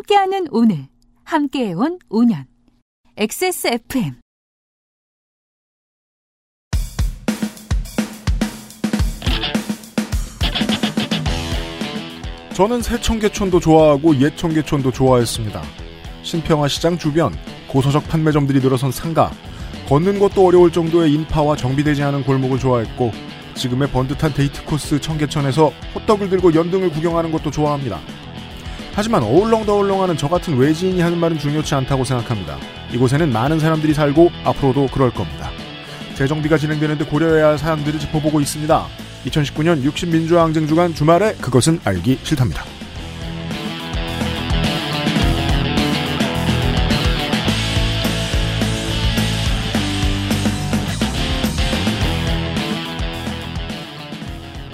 함께하는 오늘, 함께해온 5년. XSFM. 저는 새 청계천도 좋아하고 옛 청계천도 좋아했습니다. 신평화 시장 주변, 고서적 판매점들이 늘어선 상가, 걷는 것도 어려울 정도의 인파와 정비되지 않은 골목을 좋아했고, 지금의 번듯한 데이트 코스 청계천에서 호떡을 들고 연등을 구경하는 것도 좋아합니다. 하지만 어울렁더울렁하는 저 같은 외지인이 하는 말은 중요치 않다고 생각합니다. 이곳에는 많은 사람들이 살고 앞으로도 그럴 겁니다. 재정비가 진행되는데 고려해야 할 사항들을 짚어보고 있습니다. 2019년 60민주화 항쟁 주간 주말에 그것은 알기 싫답니다.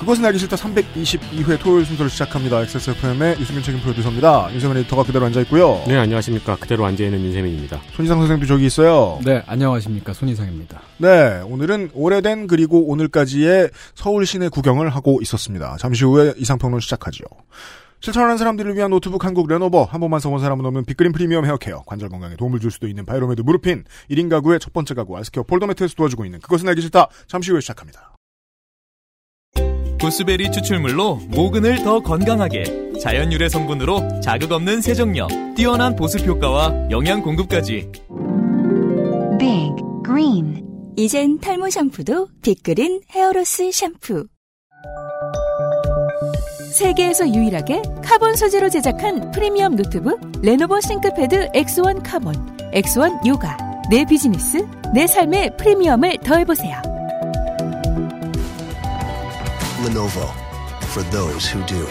그것은 알기 싫다 322회 토요일 순서를 시작합니다. XSFM의 유승균 책임 프로듀서입니다. 윤세민 에디터가 그대로 앉아있고요. 네, 안녕하십니까. 그대로 앉아있는 윤세민입니다. 손희상 선생도 저기 있어요. 네, 안녕하십니까. 손희상입니다. 네, 오늘은 오래된 그리고 오늘까지의 서울 시내 구경을 하고 있었습니다. 잠시 후에 이상평론 시작하죠. 실천하는 사람들을 위한 노트북 한국 레노버 한 번만 써본 사람은 없는 빅그린 프리미엄 헤어케어 관절 건강에 도움을 줄 수도 있는 바이로메드 무르핀 1인 가구의 첫 번째 가구 알스케어 폴더매트에서 도와주고 있는 그것은 알기 싫다 잠시 후에 시작합니다. 구스베리 추출물로 모근을 더 건강하게 자연 유래 성분으로 자극 없는 세정력 뛰어난 보습 효과와 영양 공급까지 Big Green. 이젠 탈모 샴푸도 빅그린 헤어로스 샴푸. 세계에서 유일하게 카본 소재로 제작한 프리미엄 노트북 레노버 싱크패드 X1 카본, X1 요가. 내 비즈니스, 내 삶의 프리미엄을 더해보세요. Lenovo for those who do.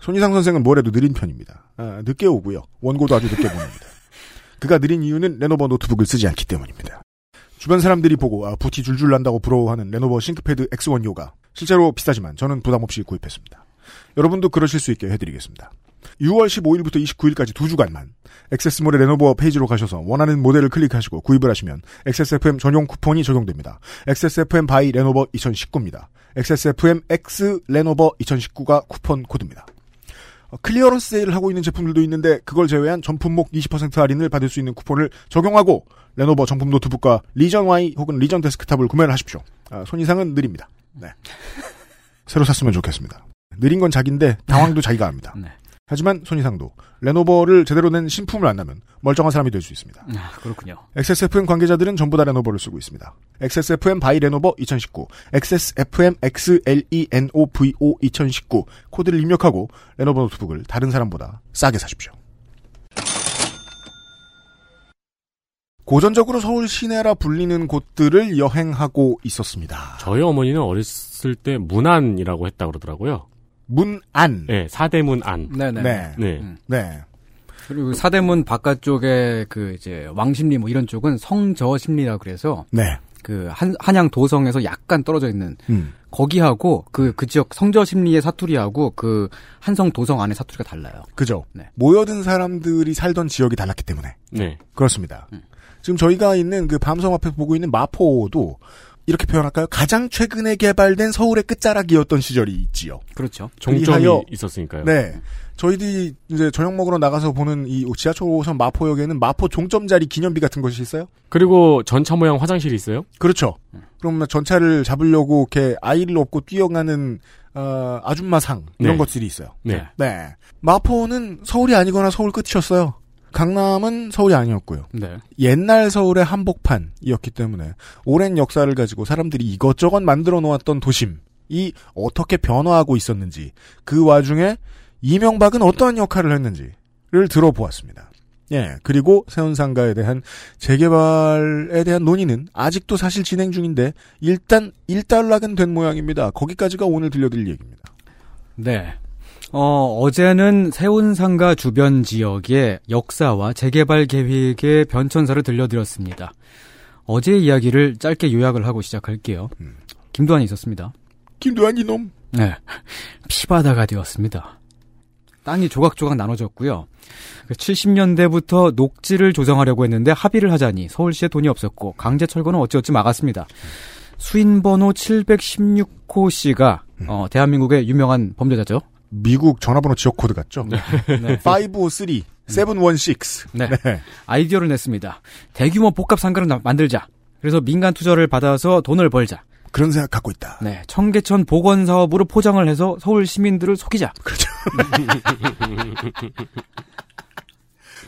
손희상 선생은 뭐래도 느린 편입니다. 아, 늦게 오고요. 원고도 아주 늦게 보냅니다. 그가 느린 이유는 레노버 노트북을 쓰지 않기 때문입니다. 주변 사람들이 보고 아, 부티 줄줄 난다고 부러워하는 레노버 싱크패드 X1 요가 실제로 비싸지만 저는 부담 없이 구입했습니다. 여러분도 그러실 수 있게 해드리겠습니다. 6월 15일부터 29일까지 두 주간만 액세스몰의 레노버 페이지로 가셔서 원하는 모델을 클릭하시고 구입을 하시면 XSFM 전용 쿠폰이 적용됩니다. XSFM by 레노버 2019입니다. XSFM X 레노버 2019가 쿠폰 코드입니다. 어, clearance 세일을 하고 있는 제품들도 있는데 그걸 제외한 전품목 20% 할인을 받을 수 있는 쿠폰을 적용하고 레노버 정품 노트북과 리전 Y 혹은 리전 데스크탑을 구매를 하십시오. 아, 손이상은 느립니다. 네. 새로 샀으면 좋겠습니다. 느린 건 자기인데 당황도 자기가 합니다. 네. 하지만 손이상도 레노버를 제대로 된 신품을 안 나면 멀쩡한 사람이 될 수 있습니다. 아, 그렇군요. XSFM 관계자들은 전부 다 레노버를 쓰고 있습니다. XSFM by 레노버 2019, XSFM XLENOVO 2019 코드를 입력하고 레노버 노트북을 다른 사람보다 싸게 사십시오. 고전적으로 서울 시내라 불리는 곳들을 여행하고 있었습니다. 저희 어머니는 어렸을 때 문안이라고 했다 그러더라고요. 문안. 네, 사대문 안. 네네. 네. 네. 음. 네. 그리고 사대문 바깥쪽에 그 이제 왕십리 뭐 이런 쪽은 성저십리라 그래서 네. 그 한, 한양 도성에서 약간 떨어져 있는 음. 거기하고 그, 그 지역 성저십리의 사투리하고 그 한성 도성 안의 사투리가 달라요. 그죠. 네. 모여든 사람들이 살던 지역이 달랐기 때문에. 네. 그렇습니다. 음. 지금 저희가 있는 그 밤섬 앞에 보고 있는 마포도 이렇게 표현할까요? 가장 최근에 개발된 서울의 끝자락이었던 시절이 있지요. 그렇죠. 종점이 그리하여- 있었으니까요. 네. 저희들이 이제 저녁 먹으러 나가서 보는 이 지하철 5호선 마포역에는 마포 종점 자리 기념비 같은 것이 있어요? 그리고 전차 모양 화장실이 있어요? 그렇죠. 그럼 전차를 잡으려고 이렇게 아이를 업고 뛰어가는 어, 아줌마상 이런 네. 것들이 있어요. 네. 네. 마포는 서울이 아니거나 서울 끝이었어요. 강남은 서울이 아니었고요. 네. 옛날 서울의 한복판이었기 때문에 오랜 역사를 가지고 사람들이 이것저것 만들어 놓았던 도심이 어떻게 변화하고 있었는지 그 와중에 이명박은 어떠한 역할을 했는지를 들어보았습니다. 예, 그리고 세운상가에 대한 재개발에 대한 논의는 아직도 사실 진행 중인데 일단 일단락은 된 모양입니다. 거기까지가 오늘 들려드릴 얘기입니다. 네. 어, 어제는 세운상가 주변 지역의 역사와 재개발 계획의 변천사를 들려드렸습니다. 어제의 이야기를 짧게 요약을 하고 시작할게요. 음. 김도환이 있었습니다. 김도환 이놈. 네. 피바다가 되었습니다. 땅이 조각조각 나눠졌고요. 70년대부터 녹지를 조성하려고 했는데 합의를 하자니 서울시에 돈이 없었고 강제 철거는 어찌어찌 막았습니다. 수인번호 716호 씨가 어, 대한민국의 유명한 범죄자죠. 미국 전화번호 지역 코드 같죠? 네. 553, 716. 네. 아이디어를 냈습니다. 대규모 복합 상가를 나- 만들자. 그래서 민간 투자를 받아서 돈을 벌자. 그런 생각 갖고 있다. 네, 청계천 복원 사업으로 포장을 해서 서울 시민들을 속이자.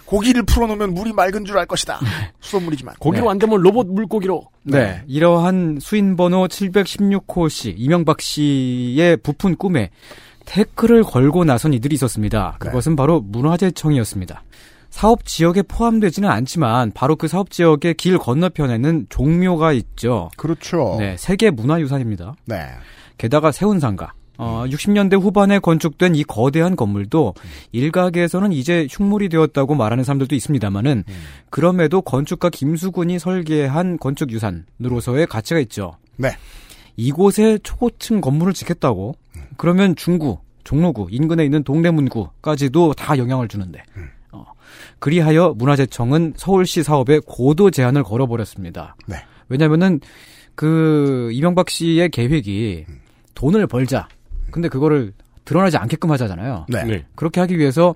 고기를 풀어놓으면 물이 맑은 줄 알 것이다. 수돗물이지만. 고기로 네. 안 되면 로봇 물고기로. 네, 이러한 수인번호 716호 씨, 이명박 씨의 부푼 꿈에 태클을 걸고 나선 이들이 있었습니다. 네. 그것은 바로 문화재청이었습니다. 사업 지역에 포함되지는 않지만 바로 그 사업 지역의 길 건너편에는 종묘가 있죠. 그렇죠. 네, 세계 문화유산입니다. 네. 게다가 세운상가. 어, 60년대 후반에 건축된 이 거대한 건물도 일각에서는 이제 흉물이 되었다고 말하는 사람들도 있습니다만은 그럼에도 건축가 김수근이 설계한 건축 유산으로서의 가치가 있죠. 네. 이곳에 초고층 건물을 짓겠다고 그러면 중구, 종로구, 인근에 있는 동대문구까지도 다 영향을 주는데 어, 그리하여 문화재청은 서울시 사업에 고도 제한을 걸어버렸습니다. 네. 왜냐면은 그 이명박 씨의 계획이 돈을 벌자. 근데 그거를 드러나지 않게끔 하자잖아요. 네. 네. 그렇게 하기 위해서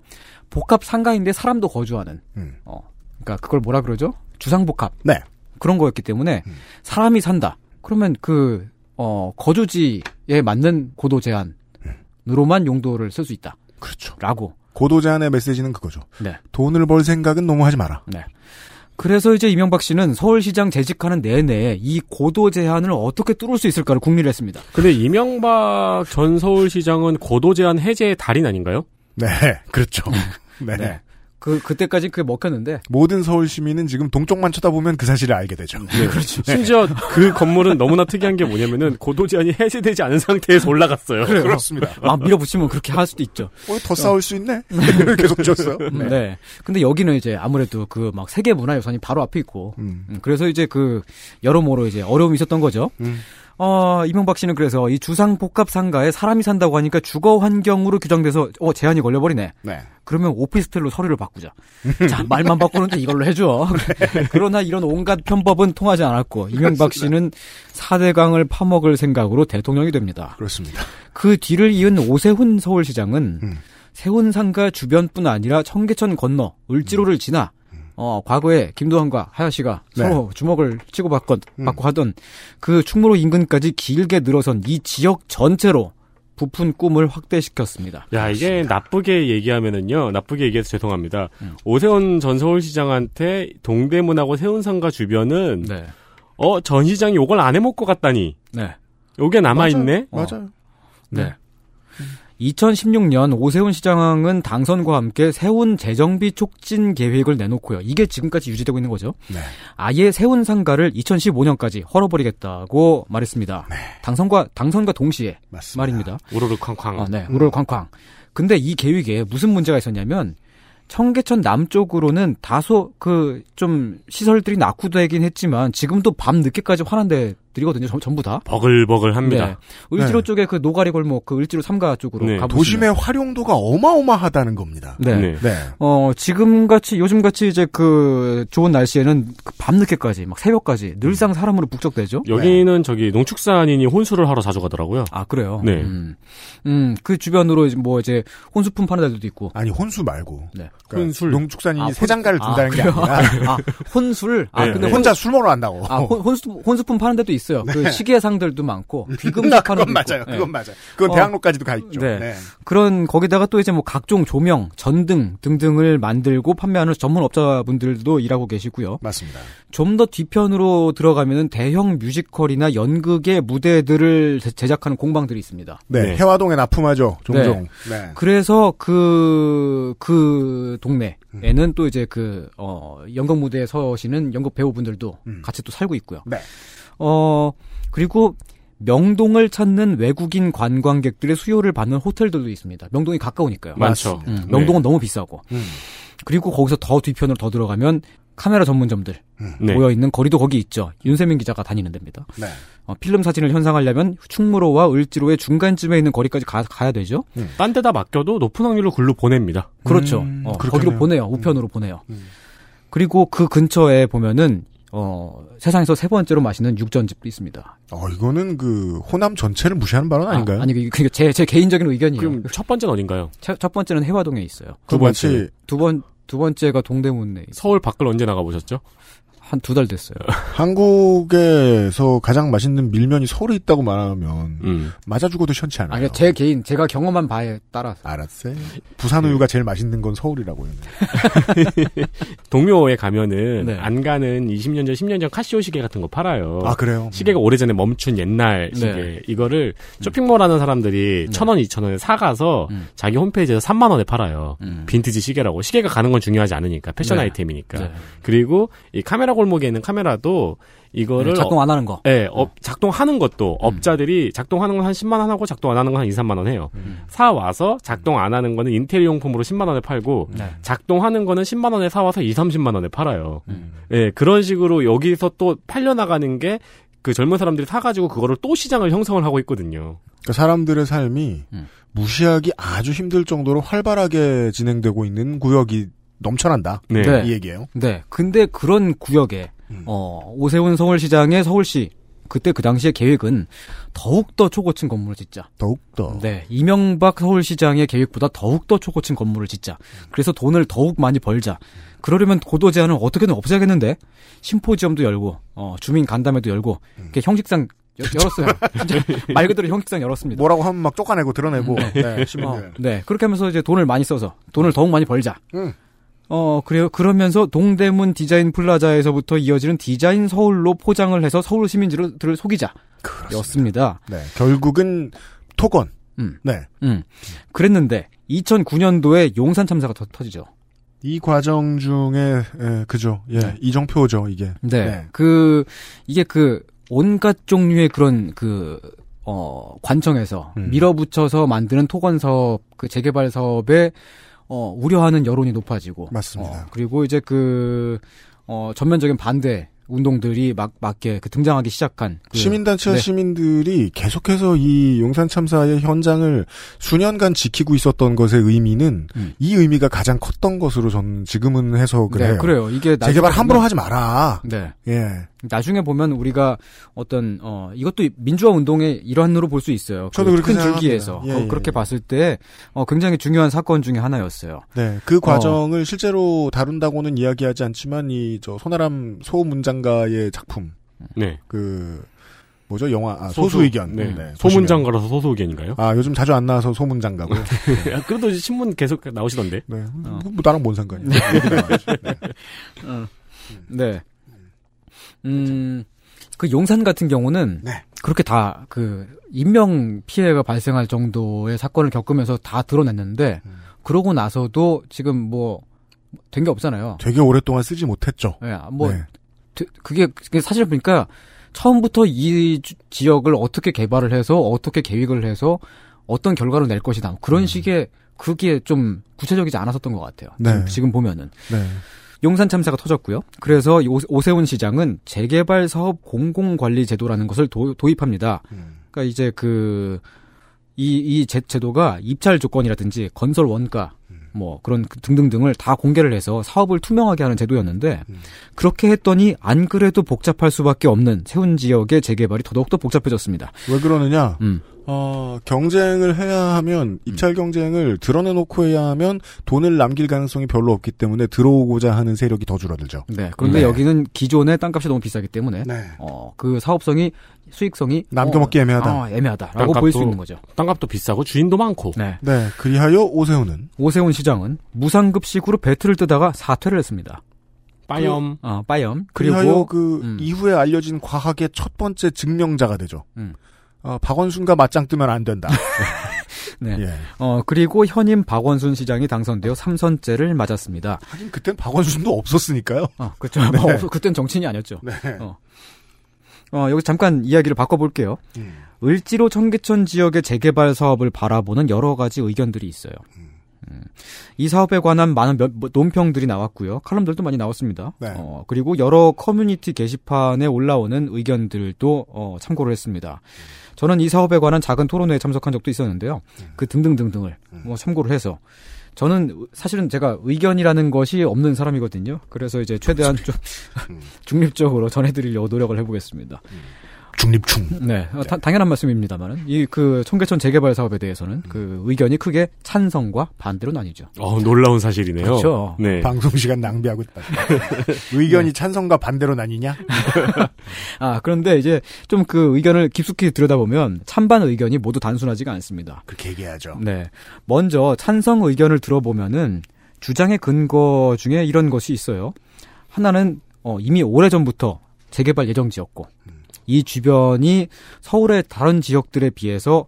복합 상가인데 사람도 거주하는. 음. 어. 그러니까 그걸 뭐라 그러죠? 주상복합. 네. 그런 거였기 때문에 음. 사람이 산다. 그러면 그 어, 거주지에 맞는 고도 제한으로만 용도를 쓸 수 있다. 그렇죠. 라고. 고도 제한의 메시지는 그거죠. 네. 돈을 벌 생각은 너무 하지 마라. 네. 그래서 이제 이명박 씨는 서울시장 재직하는 내내 이 고도 제한을 어떻게 뚫을 수 있을까를 궁리를 했습니다. 근데 이명박 전 서울시장은 고도 제한 해제의 달인 아닌가요? 네. 그렇죠. 네. 네. 그 그때까지 그게 먹혔는데 모든 서울 시민은 지금 동쪽만 쳐다보면 그 사실을 알게 되죠. 네, 그렇죠. 심지어 그 건물은 너무나 특이한 게 뭐냐면은 고도 제한이 해제되지 않은 상태에서 올라갔어요. 그렇습니다. 막 밀어붙이면 그렇게 할 수도 있죠. 어, 더 싸울 수 있네. 계속 줬어요. 네. 근데 여기는 이제 아무래도 그 막 세계 문화유산이 바로 앞에 있고, 음. 음, 그래서 이제 그 여러모로 이제 어려움이 있었던 거죠. 음. 어, 이명박 씨는 그래서 이 주상 복합 상가에 사람이 산다고 하니까 주거 환경으로 규정돼서 어 제한이 걸려버리네. 네. 그러면 오피스텔로 서류를 바꾸자. 자 말만 바꾸는데 이걸로 해줘. 그러나 이런 온갖 편법은 통하지 않았고 이명박 씨는 4대강을 파먹을 생각으로 대통령이 됩니다. 그렇습니다. 그 뒤를 이은 오세훈 서울시장은 음. 세운 상가 주변뿐 아니라 청계천 건너 을지로를 지나 어 과거에 김도환과 하야시가 네. 서로 주먹을 치고 받건 음. 받고 하던 그 충무로 인근까지 길게 늘어선 이 지역 전체로 부푼 꿈을 확대시켰습니다. 야, 이게 나쁘게 얘기하면은요, 나쁘게 얘기해서 죄송합니다. 음. 오세훈 전 서울시장한테 동대문하고 세운상가 주변은, 네. 어, 전 시장이 요걸 안 해먹을 것 같다니. 네. 요게 남아있네? 어. 맞아요. 네. 2016년 오세훈 시장은 당선과 함께 세운 재정비 촉진 계획을 내놓고요. 이게 지금까지 유지되고 있는 거죠. 네. 아예 세운 상가를 2015년까지 헐어버리겠다고 말했습니다. 당선과 당선과 동시에 맞습니다. 말입니다. 우르르 쾅쾅. 아, 네, 우를 쾅쾅. 근데 이 계획에 무슨 문제가 있었냐면 청계천 남쪽으로는 다소 그 좀 시설들이 낙후되긴 했지만 지금도 밤 늦게까지 환한 데 들이거든요. 전- 전부 다. 버글버글 합니다. 네. 을지로 네. 쪽에 그 노가리 골목, 그 을지로 삼가 쪽으로 네. 가보시면 도심의 활용도가 어마어마하다는 겁니다. 네. 네. 네. 어, 지금 같이, 요즘 같이 이제 그 좋은 날씨에는 그 밤늦게까지, 막 새벽까지 늘상 사람으로 북적대죠? 여기는 저기 농축산인이 혼수를 하러 자주 가더라고요. 아, 그래요? 네. 음, 음, 그 주변으로 이제 뭐 이제 혼수품 파는 데도 있고. 아니 혼수 말고 네. 그러니까 혼술. 농축산인이 아, 세 장가를 혼- 둔다는 게 그래요? 아니라 아, 혼술? 아, 네, 근데 네. 혼, 혼자 술 먹으러 간다고. 아, 혼, 혼수, 혼수품 파는 데도 있 어요. 그 시계상들도 많고, 귀금속 나 파는 그건 맞아요. 그건 네. 맞아요. 그건 어. 대학로까지도 가 있죠. 네. 네. 그런, 거기다가 또 이제 뭐 각종 조명, 전등 등등을 만들고 판매하는 전문 업자분들도 일하고 계시고요. 맞습니다. 좀 더 뒤편으로 들어가면은 대형 뮤지컬이나 연극의 무대들을 제- 제작하는 공방들이 있습니다. 네. 네. 해화동에 납품하죠. 종종. 네. 그래서 그, 그 동네에는 또 이제 그, 어, 연극 무대에 서시는 연극 배우분들도 음. 같이 또 살고 있고요. 네. 어, 그리고 명동을 찾는 외국인 관광객들의 수요를 받는 호텔들도 있습니다. 명동이 가까우니까요. 많죠. 음, 네. 명동은 너무 비싸고. 음. 그리고 거기서 더 뒤편으로 더 들어가면 카메라 전문점들 네. 모여 있는 거리도 거기 있죠. 윤세민 기자가 다니는 데입니다. 네. 어, 필름 사진을 현상하려면 충무로와 을지로의 중간쯤에 있는 거리까지 가, 야 되죠. 딴 데다 맡겨도 높은 확률로 글로 보냅니다. 그렇죠. 음, 어. 거기로 보내요. 우편으로 보내요. 음. 그리고 그 근처에 보면은 어, 세상에서 세 번째로 맛있는 육전집도 있습니다. 어, 이거는 그 호남 전체를 무시하는 발언 아닌가요? 아, 니 그게 제, 제 개인적인 의견이에요. 그럼 첫 번째는 어딘가요? 첫, 첫 번째는 해화동에 있어요. 두 번째 두 번, 두 번째가 동대문에 있어요. 서울 밖을 언제 나가보셨죠? 한 두 달 됐어요. 한국에서 가장 맛있는 밀면이 서울에 있다고 말하면 음. 맞아 죽어도 시원치 않아요. 아, 그러니까 제 개인, 제가 경험한 바에 따라서. 알았어요. 부산 우유가 제일 맛있는 건 서울이라고요. 동묘에 가면은 네. 안 가는 20년 전, 10년 전 카시오 시계 같은 거 팔아요. 아 그래요? 시계가 오래전에 멈춘 옛날 네. 시계. 이거를 쇼핑몰 하는 사람들이 천 원, 이천 원에 사가서 음. 자기 홈페이지에서 3만 원에 팔아요. 음. 빈티지 시계라고. 시계가 가는 건 중요하지 않으니까. 패션 네. 아이템이니까. 네. 그리고 이 카메라 골목에 있는 카메라도 이거를 네, 작동 안 하는 거. 예, 업, 작동하는 음. 것도 업자들이 작동하는 건 한 10만 원 하고 작동 안 하는 건 한 2, 3만 원 해요. 음. 사 와서 작동 안 하는 거는 인테리어 용품으로 10만 원에 팔고 네. 작동하는 거는 10만 원에 사 와서 2, 30만 원에 팔아요. 음. 예, 그런 식으로 여기서 또 팔려 나가는 게 그 젊은 사람들이 사 가지고 그거를 또 시장을 형성을 하고 있거든요. 그러니까 사람들의 삶이 음. 무시하기 아주 힘들 정도로 활발하게 진행되고 있는 구역이 넘쳐난다. 네. 네. 이 얘기예요. 네. 근데 그런 구역에, 음. 어, 오세훈 서울시장의 서울시, 그때 그 당시의 계획은 더욱 더 초고층 건물을 짓자. 더욱 더. 네. 이명박 서울시장의 계획보다 더욱 더 초고층 건물을 짓자. 그래서 돈을 더욱 많이 벌자. 그러려면 고도 제한을 어떻게든 없애야겠는데 심포지엄도 열고 어, 주민 간담회도 열고 이렇게 형식상 여- 열었어요. 말 그대로 형식상 열었습니다. 뭐라고 하면 막 쫓아내고 드러내고 네, 어, 시민들. 네. 그렇게 하면서 이제 돈을 많이 써서 돈을 더욱 많이 벌자. 음. 어, 그래요. 그러면서 동대문 디자인 플라자에서부터 이어지는 디자인 서울로 포장을 해서 서울 시민들을 속이자. 였습니다. 네, 결국은 토건. 음. 네. 음. 그랬는데 2009년도에 용산 참사가 터, 터지죠. 이 과정 중에 예, 그죠. 예, 네. 이정표죠 이게. 네. 네. 그 이게 그 온갖 종류의 그런 그 어, 관청에서 음. 밀어붙여서 만드는 토건 사업, 그 재개발 사업에 어, 우려하는 여론이 높아지고 맞습니다. 어, 그리고 이제 그 어, 전면적인 반대 운동들이 막 맞게 그 등장하기 시작한 그, 시민단체와 네. 시민들이 계속해서 이 용산 참사의 현장을 수년간 지키고 있었던 것의 의미는 음. 이 의미가 가장 컸던 것으로 저는 지금은 해석을 네, 해요. 그래요. 이게 나중에 재개발 함부로 하지 마라. 네. 예. 나중에 보면 우리가 어떤 어 이것도 민주화 운동의 일환으로 볼 수 있어요. 저도 그 그렇게 큰 생각합니다. 줄기에서 예, 어, 예. 그렇게 봤을 때 어, 굉장히 중요한 사건 중에 하나였어요. 네. 그 과정을 실제로 다룬다고는 이야기하지 않지만 이저 소나람 소문장가의 작품 네. 그 뭐죠 영화 아, 소수. 소수 의견 네. 보시면. 소문장가라서 소수 의견인가요? 아 요즘 자주 안 나와서 소문장가고요. 아, 그래도 신문 계속 나오시던데. 네. 어. 뭐, 뭐 나랑 뭔 상관이야. 네. 음, 그 용산 같은 경우는 네. 그렇게 다 그 인명 피해가 발생할 정도의 사건을 겪으면서 다 드러냈는데 음. 그러고 나서도 지금 뭐 된 게 없잖아요. 되게 오랫동안 쓰지 못했죠. 예, 뭐 네. 되- 그게, 그게 사실 보니까 처음부터 이 주- 지역을 어떻게 개발을 해서 어떻게 계획을 해서 어떤 결과를 낼 것이다. 그런 음. 식의 그게 좀 구체적이지 않았었던 것 같아요. 네. 지금, 지금 보면은. 네. 용산 참사가 터졌고요. 그래서 오- 오세훈 시장은 재개발 사업 공공관리 제도라는 것을 도, 도입합니다. 음. 그러니까 이제 그, 이, 이 제, 제도가 입찰 조건이라든지 건설 원가, 뭐 그런 그 등등등을 다 공개를 해서 사업을 투명하게 하는 제도였는데 음. 그렇게 했더니 안 그래도 복잡할 수밖에 없는 세운 지역의 재개발이 더더욱더 복잡해졌습니다. 왜 그러느냐? 음. 어, 경쟁을 해야 하면, 입찰 경쟁을 드러내놓고 해야 하면 돈을 남길 가능성이 별로 없기 때문에 들어오고자 하는 세력이 더 줄어들죠. 네. 그런데 네. 여기는 기존의 땅값이 너무 비싸기 때문에 네. 어, 그 사업성이 수익성이 남겨먹기 어, 애매하다. 어, 애매하다라고 보일 수 있는 거죠. 땅값도 비싸고 주인도 많고. 네. 네. 그리하여 오세훈은 오세훈 시장은 무상급식으로 배틀을 뜨다가 사퇴를 했습니다. 빠염. 어, 빠염. 그리고 그 음. 이후에 알려진 과학의 첫 번째 증명자가 되죠. 음. 어, 박원순과 맞짱 뜨면 안 된다. 네. 예. 어, 그리고 현임 박원순 시장이 당선되어 3선째를 맞았습니다. 하긴 그땐 박원순도 없었으니까요. 어, 그렇죠. 뭐, 그땐 정치인이 아니었죠. 네. 어. 어, 여기 잠깐 이야기를 바꿔볼게요. 음. 을지로 청계천 지역의 재개발 사업을 바라보는 여러 가지 의견들이 있어요. 음. 이 사업에 관한 많은 몇- 뭐, 논평들이 나왔고요. 칼럼들도 많이 나왔습니다. 네. 어, 그리고 여러 커뮤니티 게시판에 올라오는 의견들도 어, 참고를 했습니다. 저는 이 사업에 관한 작은 토론회에 참석한 적도 있었는데요. 그 등등등등을 뭐 참고를 해서 저는 사실은 제가 의견이라는 것이 없는 사람이거든요. 그래서 이제 최대한 좀 음. 중립적으로 전해드리려고 노력을 해보겠습니다. 중립충. 네, 어, 다- 당연한 말씀입니다만은 이 그 청계천 재개발 사업에 대해서는 그 의견이 크게 찬성과 반대로 나뉘죠. 어, 놀라운 사실이네요. 그렇죠. 네. 방송 시간 낭비하고 있다. 의견이 찬성과 반대로 나뉘냐? 아 그런데 이제 좀 그 의견을 깊숙이 들여다보면 찬반 의견이 모두 단순하지가 않습니다. 그렇게 얘기하죠. 네, 먼저 찬성 의견을 들어보면은 주장의 근거 중에 이런 것이 있어요. 하나는 어, 이미 오래 전부터 재개발 예정지였고 이 주변이 서울의 다른 지역들에 비해서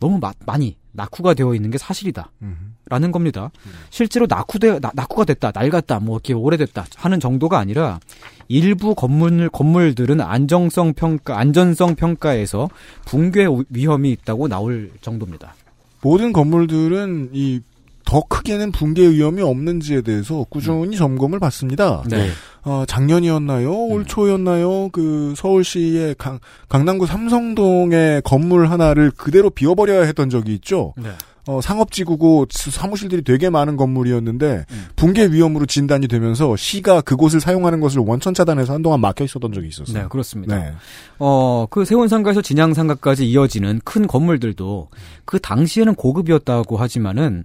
너무 마- 많이 낙후가 되어 있는 게 사실이다. 음. 라는 겁니다. 실제로 낙후돼, 나- 낙후가 됐다, 낡았다, 뭐 이렇게 오래됐다 하는 정도가 아니라 일부 건물, 건물들은 안정성 평가, 안전성 평가에서 붕괴 위험이 있다고 나올 정도입니다. 모든 건물들은 이 더 크게는 붕괴 위험이 없는지에 대해서 꾸준히 점검을 받습니다. 네. 어, 작년이었나요? 올 초였나요? 그 서울시의 강, 강남구 삼성동의 건물 하나를 그대로 비워버려야 했던 적이 있죠. 네. 어, 상업지구고 사무실들이 되게 많은 건물이었는데 음. 붕괴 위험으로 진단이 되면서 시가 그곳을 사용하는 것을 원천 차단해서 한동안 막혀 있었던 적이 있었어요. 네, 그렇습니다. 네. 어, 그 세운상가에서 진양상가까지 이어지는 큰 건물들도 그 당시에는 고급이었다고 하지만은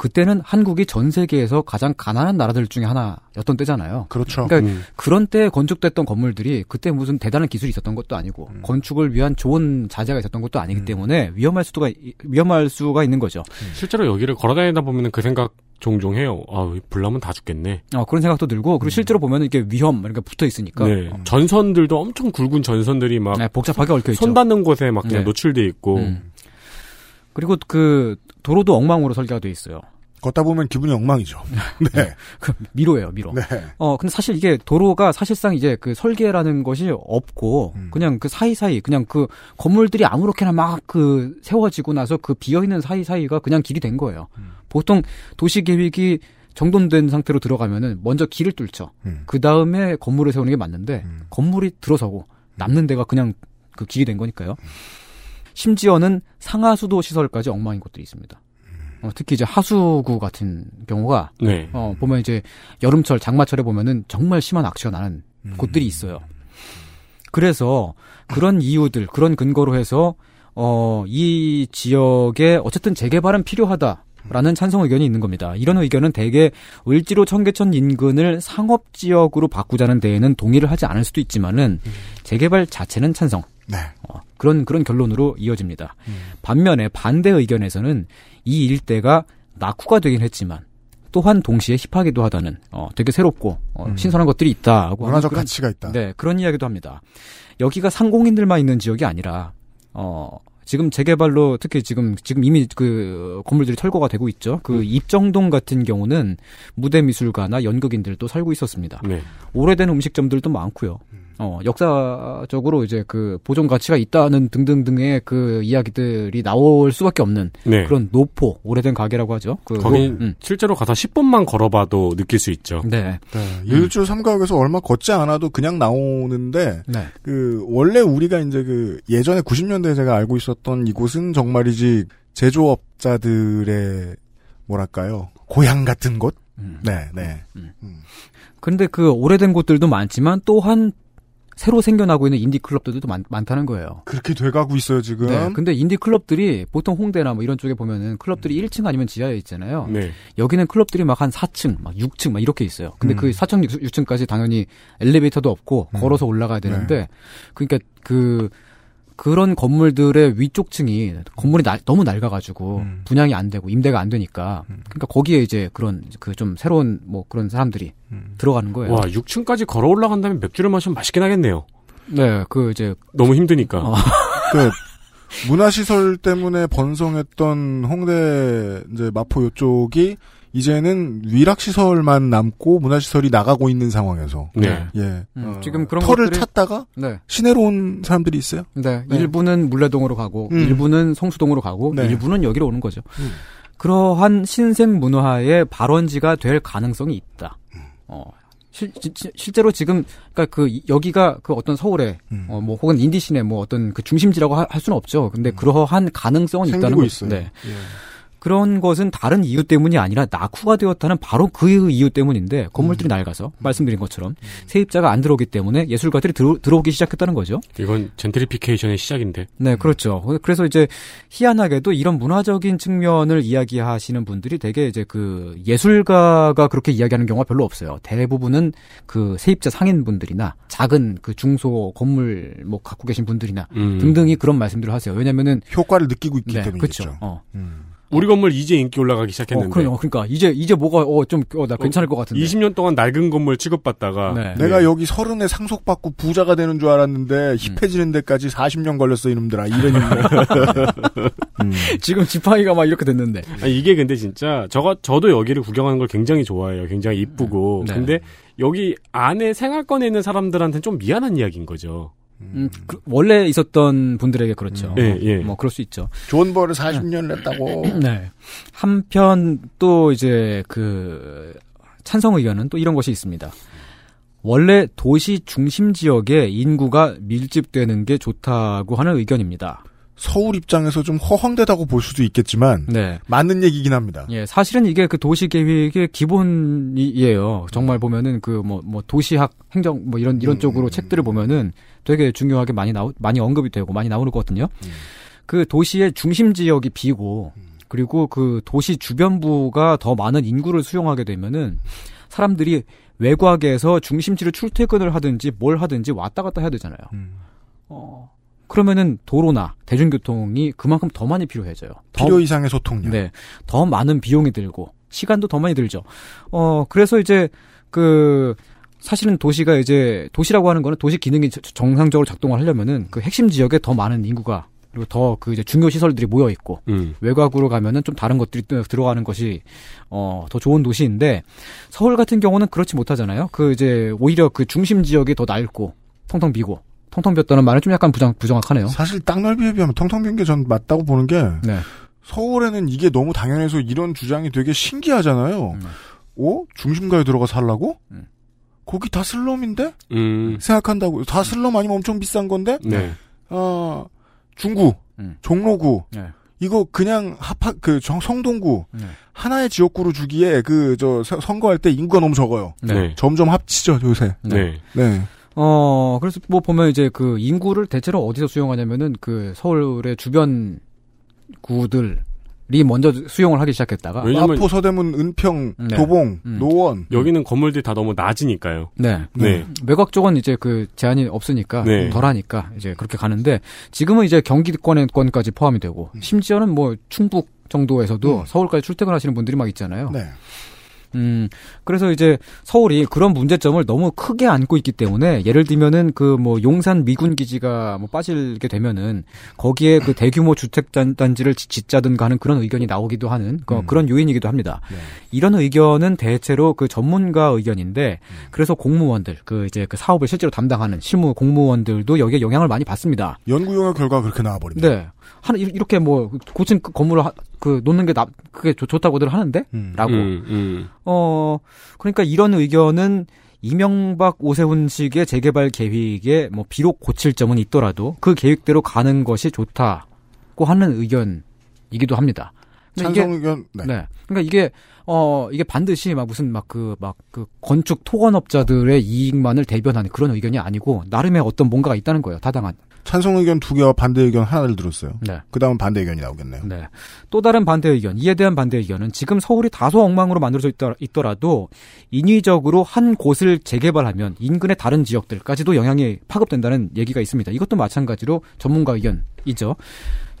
그때는 한국이 전 세계에서 가장 가난한 나라들 중에 하나였던 때잖아요. 그렇죠. 그러니까 음. 그런 때 건축됐던 건물들이 그때 무슨 대단한 기술이 있었던 것도 아니고 음. 건축을 위한 좋은 자재가 있었던 것도 아니기 때문에 위험할 수가 위험할 수가 있는 거죠. 실제로 여기를 걸어다니다 보면 그 생각 종종 해요. 아, 불나면 다 죽겠네. 어, 그런 생각도 들고 그리고 실제로 보면 이게 위험 이렇게 붙어 있으니까 네. 전선들도 엄청 굵은 전선들이 막 네, 복잡하게 얽혀 있죠. 손 닿는 곳에 막 그냥 네. 노출돼 있고. 음. 그리고 그 도로도 엉망으로 설계가 돼 있어요. 걷다 보면 기분이 엉망이죠. 네. 그 미로예요, 미로. 네. 어, 근데 사실 이게 도로가 사실상 이제 그 설계라는 것이 없고, 음. 그냥 그 사이사이, 그냥 그 건물들이 아무렇게나 막 그 세워지고 나서 그 비어 있는 사이사이가 그냥 길이 된 거예요. 음. 보통 도시 계획이 정돈된 상태로 들어가면은 먼저 길을 뚫죠. 음. 그 다음에 건물을 세우는 게 맞는데, 음. 건물이 들어서고 남는 데가 그냥 그 길이 된 거니까요. 심지어는 상하수도 시설까지 엉망인 곳들이 있습니다. 어, 특히 이제 하수구 같은 경우가 네. 어, 보면 이제 여름철, 장마철에 보면은 정말 심한 악취가 나는 음. 곳들이 있어요. 그래서 그런 이유들, 그런 근거로 해서, 어, 이 지역에 어쨌든 재개발은 필요하다 라는 찬성 의견이 있는 겁니다. 이런 의견은 대개 을지로 청계천 인근을 상업 지역으로 바꾸자는 데에는 동의를 하지 않을 수도 있지만은 재개발 자체는 찬성. 네. 어, 그런 그런 결론으로 이어집니다. 음. 반면에 반대 의견에서는 이 일대가 낙후가 되긴 했지만 또한 동시에 힙하기도 하다는 어, 되게 새롭고 어, 음. 신선한 것들이 있다고 문화적 그런, 가치가 있다. 네 그런 이야기도 합니다. 여기가 상공인들만 있는 지역이 아니라 어 지금 재개발로 특히 지금 지금 이미 그 건물들이 철거가 되고 있죠. 그 입정동 같은 경우는 무대 미술가나 연극인들도 살고 있었습니다. 네. 오래된 음식점들도 많고요. 어, 역사적으로 이제 그 보존 가치가 있다는 등등등의 그 이야기들이 나올 수밖에 없는 네. 그런 노포, 오래된 가게라고 하죠. 그 거긴 노- 음. 실제로 가서 10분만 걸어봐도 느낄 수 있죠. 네. 네. 을지로 삼가역에서 얼마 걷지 않아도 그냥 나오는데 네. 그 원래 우리가 이제 그 예전에 90년대에 제가 알고 있었던 이곳은 정말이지 제조업자들의 뭐랄까요 고향 같은 곳. 음. 네, 네. 근데 그 오래된 곳들도 많지만 또한 새로 생겨나고 있는 인디 클럽들도 많, 많다는 거예요. 그렇게 돼가고 있어요 지금. 네. 근데 인디 클럽들이 보통 홍대나 뭐 이런 쪽에 보면은 클럽들이 1층 아니면 지하에 있잖아요. 네. 여기는 클럽들이 막 한 4층, 막 6층 막 이렇게 있어요. 근데 음. 그 4층, 6, 층까지 당연히 엘리베이터도 없고 음. 걸어서 올라가야 되는데 네. 그러니까 그 그런 건물들의 위쪽 층이 건물이 날- 너무 낡아가지고 음. 분양이 안 되고 임대가 안 되니까 그러니까 거기에 이제 그런 그 좀 새로운 뭐 그런 사람들이 음. 들어가는 거예요. 와, 6층까지 걸어 올라간다면 맥주를 마시면 맛있긴 하겠네요. 네, 그 이제 너무 힘드니까. 어. 그 문화시설 때문에 번성했던 홍대 이제 마포 요쪽이 이제는 위락시설만 남고 문화시설이 나가고 있는 상황에서 네. 예 음, 어, 지금 그런 터를 것들이- 찾다가 네, 시내로 온 사람들이 있어요. 네, 네. 일부는 물레동으로 가고 음. 일부는 성수동으로 가고 네. 일부는 여기로 오는 거죠. 음. 그러한 신생 문화의 발원지가 될 가능성이 있다. 음. 어, 실, 시- 실제로 지금 그러니까 그 이- 여기가 그 어떤 서울의 음. 어, 뭐 혹은 인디시내 뭐 어떤 그 중심지라고 하- 할 수는 없죠. 근데 그러한 가능성은 있다는 거죠. 있어요. 네. 예. 그런 것은 다른 이유 때문이 아니라 낙후가 되었다는 바로 그 이유 때문인데 건물들이 낡아서 말씀드린 것처럼 세입자가 안 들어오기 때문에 예술가들이 들어, 들어 오기 시작했다는 거죠. 이건 젠트리피케이션의 시작인데. 네, 그렇죠. 그래서 이제 희한하게도 이런 문화적인 측면을 이야기하시는 분들이 되게 이제 그 예술가가 그렇게 이야기하는 경우가 별로 없어요. 대부분은 그 세입자 상인분들이나 작은 그 중소 건물 뭐 갖고 계신 분들이나 음. 등등이 그런 말씀들을 하세요. 왜냐면은 효과를 느끼고 있기 네, 때문이겠죠. 그렇죠. 어. 음. 우리 건물 이제 인기 올라가기 어, 시작했는데. 그러니까, 그러니까 이제 이제 뭐가 어 좀나 괜찮을 것 같은데. 20년 동안 낡은 건물 취급받다가 네. 내가 여기 서른에 상속받고 부자가 되는 줄 알았는데 힙해지는 데까지 40년 걸렸어 이놈들아 이런 음. 지금 지팡이가 막 이렇게 됐는데. 아니, 이게 근데 진짜 저가 저도 여기를 구경하는 걸 굉장히 좋아해요. 굉장히 이쁘고. 네. 근데 여기 안에 생활권에 있는 사람들한테는 좀 미안한 이야기인 거죠. 음, 그, 원래 있었던 분들에게 그렇죠. 예, 예. 뭐 그럴 수 있죠. 좋은 벌을 40년 냈다고 네. 한편 또 이제 그 찬성 의견은 또 이런 것이 있습니다. 원래 도시 중심 지역에 인구가 밀집되는 게 좋다고 하는 의견입니다. 서울 입장에서 좀 허황되다고 볼 수도 있겠지만 네. 맞는 얘기긴 합니다. 예, 사실은 이게 그 도시 계획의 기본이에요. 정말 보면은 그 뭐뭐 도시학 행정 뭐 이런 이런 쪽으로 책들을 보면은 되게 중요하게 많이 나오 많이 언급이 되고 많이 나오는 거거든요. 그 도시의 중심 지역이 비고 그리고 그 도시 주변부가 더 많은 인구를 수용하게 되면은 사람들이 외곽에서 중심지를 출퇴근을 하든지 뭘 하든지 왔다 갔다 해야 되잖아요. 음. 어, 그러면은 도로나 대중교통이 그만큼 더 많이 필요해져요. 더 필요 이상의 소통력. 네. 더 많은 비용이 들고, 시간도 더 많이 들죠. 어, 그래서 이제, 그, 사실은 도시가 이제, 도시라고 하는 거는 도시 기능이 저- 정상적으로 작동을 하려면은 그 핵심 지역에 더 많은 인구가, 그리고 더 그 이제 중요 시설들이 모여 있고, 음. 외곽으로 가면은 좀 다른 것들이 또 들어가는 것이, 어, 더 좋은 도시인데, 서울 같은 경우는 그렇지 못하잖아요. 그 이제, 오히려 그 중심 지역이 더 낡고, 텅텅 비고, 텅텅 비었다는 말은 좀 약간 부정, 부정확하네요. 사실 땅 넓이에 비하면 텅텅 빈게 전 맞다고 보는 게 네. 서울에는 이게 너무 당연해서 이런 주장이 되게 신기하잖아요. 음. 오? 중심가에 들어가 살라고? 음. 거기 다 슬럼인데? 음. 생각한다고. 다 슬럼 아니면 엄청 비싼 건데? 네. 어, 중구, 음. 종로구, 네. 이거 그냥 합하, 그, 정, 성동구, 네. 하나의 지역구로 주기에 그, 저, 서- 선거할 때 인구가 너무 적어요. 네. 네. 점점 합치죠, 요새. 네. 네. 어, 그래서 뭐 보면 이제 그 인구를 대체로 어디서 수용하냐면은 그 서울의 주변 구들 이 먼저 수용을 하기 시작했다가 왜냐면 마포, 서대문, 은평, 네. 도봉, 음. 노원. 여기는 건물들이 다 너무 낮으니까요. 네. 네. 외곽 쪽은 이제 그 제한이 없으니까 네. 덜하니까 이제 그렇게 가는데 지금은 이제 경기권까지 포함이 되고 심지어는 뭐 충북 정도에서도 음. 서울까지 출퇴근하시는 분들이 막 있잖아요. 네. 음, 그래서 이제 서울이 그런 문제점을 너무 크게 안고 있기 때문에 예를 들면은 그 뭐 용산 미군 기지가 뭐 빠지게 되면은 거기에 그 대규모 주택 단- 단지를 지- 짓자든가 하는 그런 의견이 나오기도 하는 그, 음. 그런 요인이기도 합니다. 네. 이런 의견은 대체로 그 전문가 의견인데 그래서 공무원들 그 이제 그 사업을 실제로 담당하는 실무 공무원들도 여기에 영향을 많이 받습니다. 연구 용역 결과가 그렇게 나와버립니다. 네. 한 이렇게 뭐 고층 건물을 하- 그 놓는 게 나, 그게 좋, 좋다고들 하는데 음. 라고 음, 음. 어, 그러니까 이런 의견은 이명박 오세훈식의 재개발 계획에 뭐 비록 고칠 점은 있더라도 그 계획대로 가는 것이 좋다고 하는 의견이기도 합니다. 찬성 의견, 네. 네. 그러니까 이게 어 이게 반드시 막 무슨 막 그 막그 건축 토건업자들의 이익만을 대변하는 그런 의견이 아니고 나름의 어떤 뭔가가 있다는 거예요. 타당한. 찬성 의견 두 개와 반대 의견 하나를 들었어요. 네. 그 다음은 반대 의견이 나오겠네요. 네. 또 다른 반대 의견, 이에 대한 반대 의견은 지금 서울이 다소 엉망으로 만들어져 있더, 있더라도 인위적으로 한 곳을 재개발하면 인근의 다른 지역들까지도 영향이 파급된다는 얘기가 있습니다. 이것도 마찬가지로 전문가 의견이죠.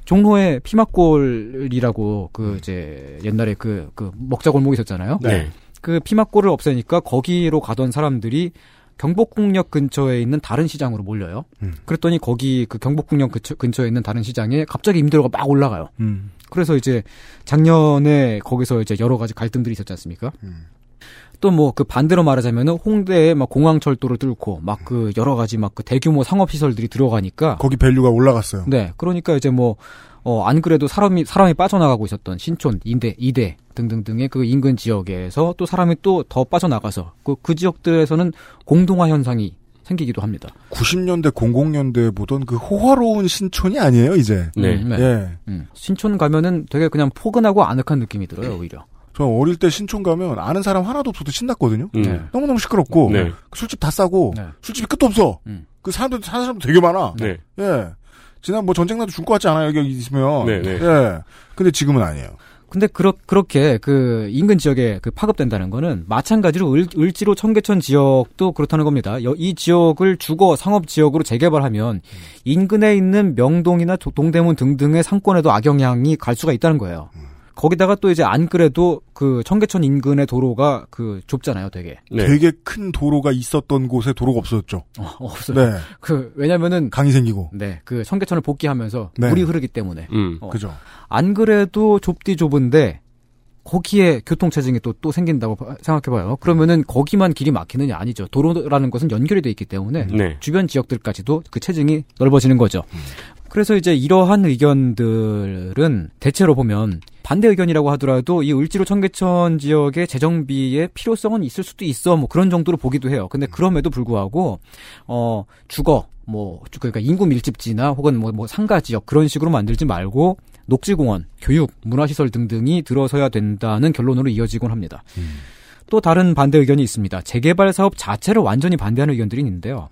종로에 피막골이라고 그 이제 옛날에 그, 그 먹자 골목이 있었잖아요. 네. 그 피막골을 없애니까 거기로 가던 사람들이 경복궁역 근처에 있는 다른 시장으로 몰려요. 음. 그랬더니 거기 그 경복궁역 근처, 근처 에 있는 다른 시장에 갑자기 임대료가 막 올라가요. 음. 그래서 이제 작년에 거기서 이제 여러 가지 갈등들이 있었지 않습니까? 음. 또뭐 그 반대로 말하자면은 홍대에 막 공항 철도를 뚫고 막 그 여러 가지 막 그 대규모 상업 시설들이 들어가니까 거기 value가 올라갔어요. 네 그러니까 이제 뭐 어, 안 그래도 사람이, 사람이 빠져나가고 있었던 신촌, 인대, 이대 등등등의 그 인근 지역에서 또 사람이 또 더 빠져나가서 그, 그 지역들에서는 공동화 현상이 생기기도 합니다. 90년대 00년대에 보던 그 호화로운 신촌이 아니에요 이제. 네. 음, 네. 예. 음. 신촌 가면은 되게 그냥 포근하고 아늑한 느낌이 들어요, 오히려. 저 어릴 때 신촌 가면 아는 사람 하나도 없어도 신났거든요. 음. 네. 너무너무 시끄럽고 네. 술집 다 싸고 네. 술집이 끝도 없어. 음. 그 사람들 사는 사람도 되게 많아. 네. 예. 지난 뭐 전쟁 나도 줄것 같지 않아요 여기 있으면. 네, 네. 예. 근데 지금은 아니에요. 근데 그렇, 그렇게 그 인근 지역에 그 파급된다는 거는 마찬가지로 을, 을지로 청계천 지역도 그렇다는 겁니다. 여- 이 지역을 주거 상업 지역으로 재개발하면 인근에 있는 명동이나 도- 동대문 등등의 상권에도 악영향이 갈 수가 있다는 거예요. 거기다가 또 이제 안 그래도 그 청계천 인근의 도로가 그 좁잖아요, 되게. 네. 되게 큰 도로가 있었던 곳에 도로가 없어졌죠. 어, 없어요. 네. 그 왜냐면은 강이 생기고. 네, 그 청계천을 복귀하면서 네. 물이 흐르기 때문에. 음. 어. 그죠. 안 그래도 좁디 좁은데 거기에 교통체증이 또, 또 생긴다고 봐- 생각해봐요. 그러면은 거기만 길이 막히느냐 아니죠. 도로라는 것은 연결이 돼 있기 때문에 네. 주변 지역들까지도 그 체증이 넓어지는 거죠. 그래서 이제 이러한 의견들은 대체로 보면 반대 의견이라고 하더라도 이 을지로 청계천 지역의 재정비의 필요성은 있을 수도 있어 뭐 그런 정도로 보기도 해요. 근데 그럼에도 불구하고 어 주거 뭐 그러니까 인구 밀집지나 혹은 뭐, 뭐 상가 지역 그런 식으로 만들지 말고 녹지공원, 교육, 문화시설 등등이 들어서야 된다는 결론으로 이어지곤 합니다. 또 다른 반대 의견이 있습니다. 재개발 사업 자체를 완전히 반대하는 의견들이 있는데요.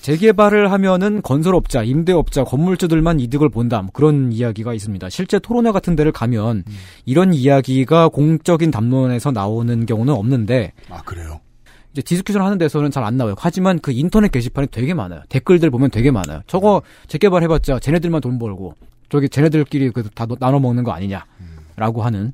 재개발을 하면은 건설업자, 임대업자, 건물주들만 이득을 본다. 뭐 그런 이야기가 있습니다. 실제 토론회 같은 데를 가면 이런 이야기가 공적인 담론에서 나오는 경우는 없는데 아 그래요. 이제 discussion 하는 데서는 잘 안 나와요. 하지만 그 인터넷 게시판이 되게 많아요. 댓글들 보면 되게 많아요. 저거 재개발 해봤자 쟤네들만 돈 벌고 저기 쟤네들끼리 그 다 나눠 먹는 거 아니냐 라고 하는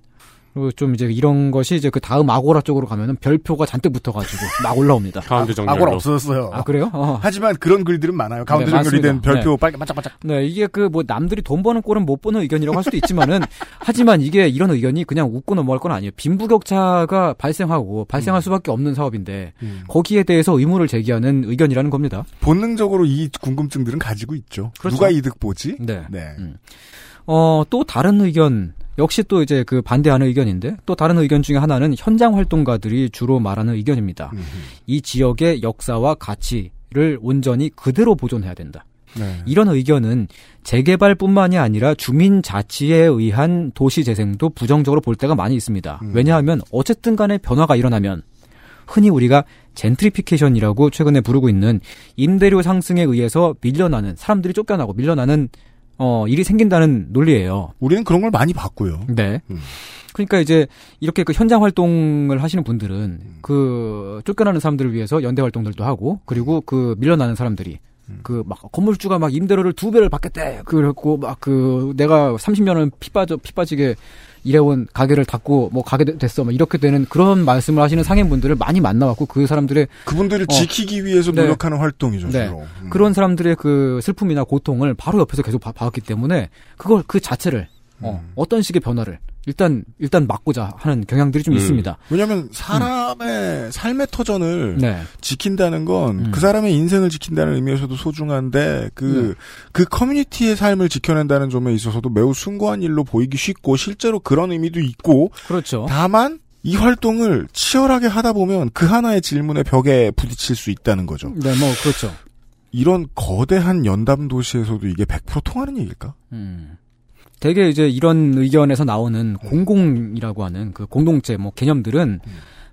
그리고 좀 이제 이런 것이 이제 그 다음 아고라 쪽으로 가면은 별표가 잔뜩 붙어가지고 막 올라옵니다. 가운데 정렬로. 아고라 없어졌어요. 아 그래요? 어. 하지만 그런 글들은 많아요. 가운데 네, 정렬이 된. 별표 빨개 반짝반짝. 네, 이게 그 뭐 남들이 돈 버는 꼴은 못 보는 의견이라고 할 수도 있지만은 하지만 이게 이런 의견이 그냥 웃고 넘어갈 건 아니에요. 빈부격차가 발생하고 발생할 수밖에 없는 사업인데 음. 거기에 대해서 의무를 제기하는 의견이라는 겁니다. 본능적으로 이 궁금증들은 가지고 있죠. 그렇죠. 누가 이득 보지? 네. 네. 음. 어, 또 다른 의견, 역시 또 이제 그 반대하는 의견인데, 또 다른 의견 중에 하나는 현장 활동가들이 주로 말하는 의견입니다. 음흠. 이 지역의 역사와 가치를 온전히 그대로 보존해야 된다. 네. 이런 의견은 재개발뿐만이 아니라 주민 자치에 의한 도시 재생도 부정적으로 볼 때가 많이 있습니다. 음. 왜냐하면 어쨌든 간에 변화가 일어나면 흔히 우리가 젠트리피케이션이라고 최근에 부르고 있는 임대료 상승에 의해서 밀려나는 사람들이 쫓겨나고 밀려나는 어 일이 생긴다는 논리예요. 우리는 그런 걸 많이 봤고요. 네. 음. 그러니까 이제 이렇게 그 현장 활동을 하시는 분들은 음. 그 쫓겨나는 사람들을 위해서 연대 활동들도 하고 그리고 그 밀려나는 사람들이 음. 그막 건물주가 막 임대료를 두 배를 받겠대. 그랬고 막 그 내가 30년은 피 빠져 피 빠지게 일해온 가게를 닫고 뭐 가게 되- 됐어. 막 이렇게 되는 그런 말씀을 하시는 상인분들을 많이 만나왔고 그 사람들의 그분들을 어. 지키기 위해서 네. 노력하는 활동이죠. 네. 음. 그런 사람들의 그 슬픔이나 고통을 바로 옆에서 계속 봐- 봐왔기 때문에 그걸 그 자체를 어, 음. 어떤 식의 변화를 일단 일단 막고자 하는 경향들이 좀 음. 있습니다. 왜냐하면 사람의 삶의 터전을 네. 지킨다는 건 음. 그 사람의 인생을 지킨다는 의미에서도 소중한데 그그 커뮤니티의 삶을 지켜낸다는 점에 있어서도 매우 숭고한 일로 보이기 쉽고 실제로 그런 의미도 있고 그렇죠. 다만 이 활동을 치열하게 하다 보면 그 하나의 질문의 벽에 부딪힐 수 있다는 거죠. 네, 뭐 그렇죠. 이런 거대한 연담 도시에서도 이게 100% 통하는 얘기일까? 음. 되게 이제 이런 의견에서 나오는 공공이라고 하는 그 공동체 뭐 개념들은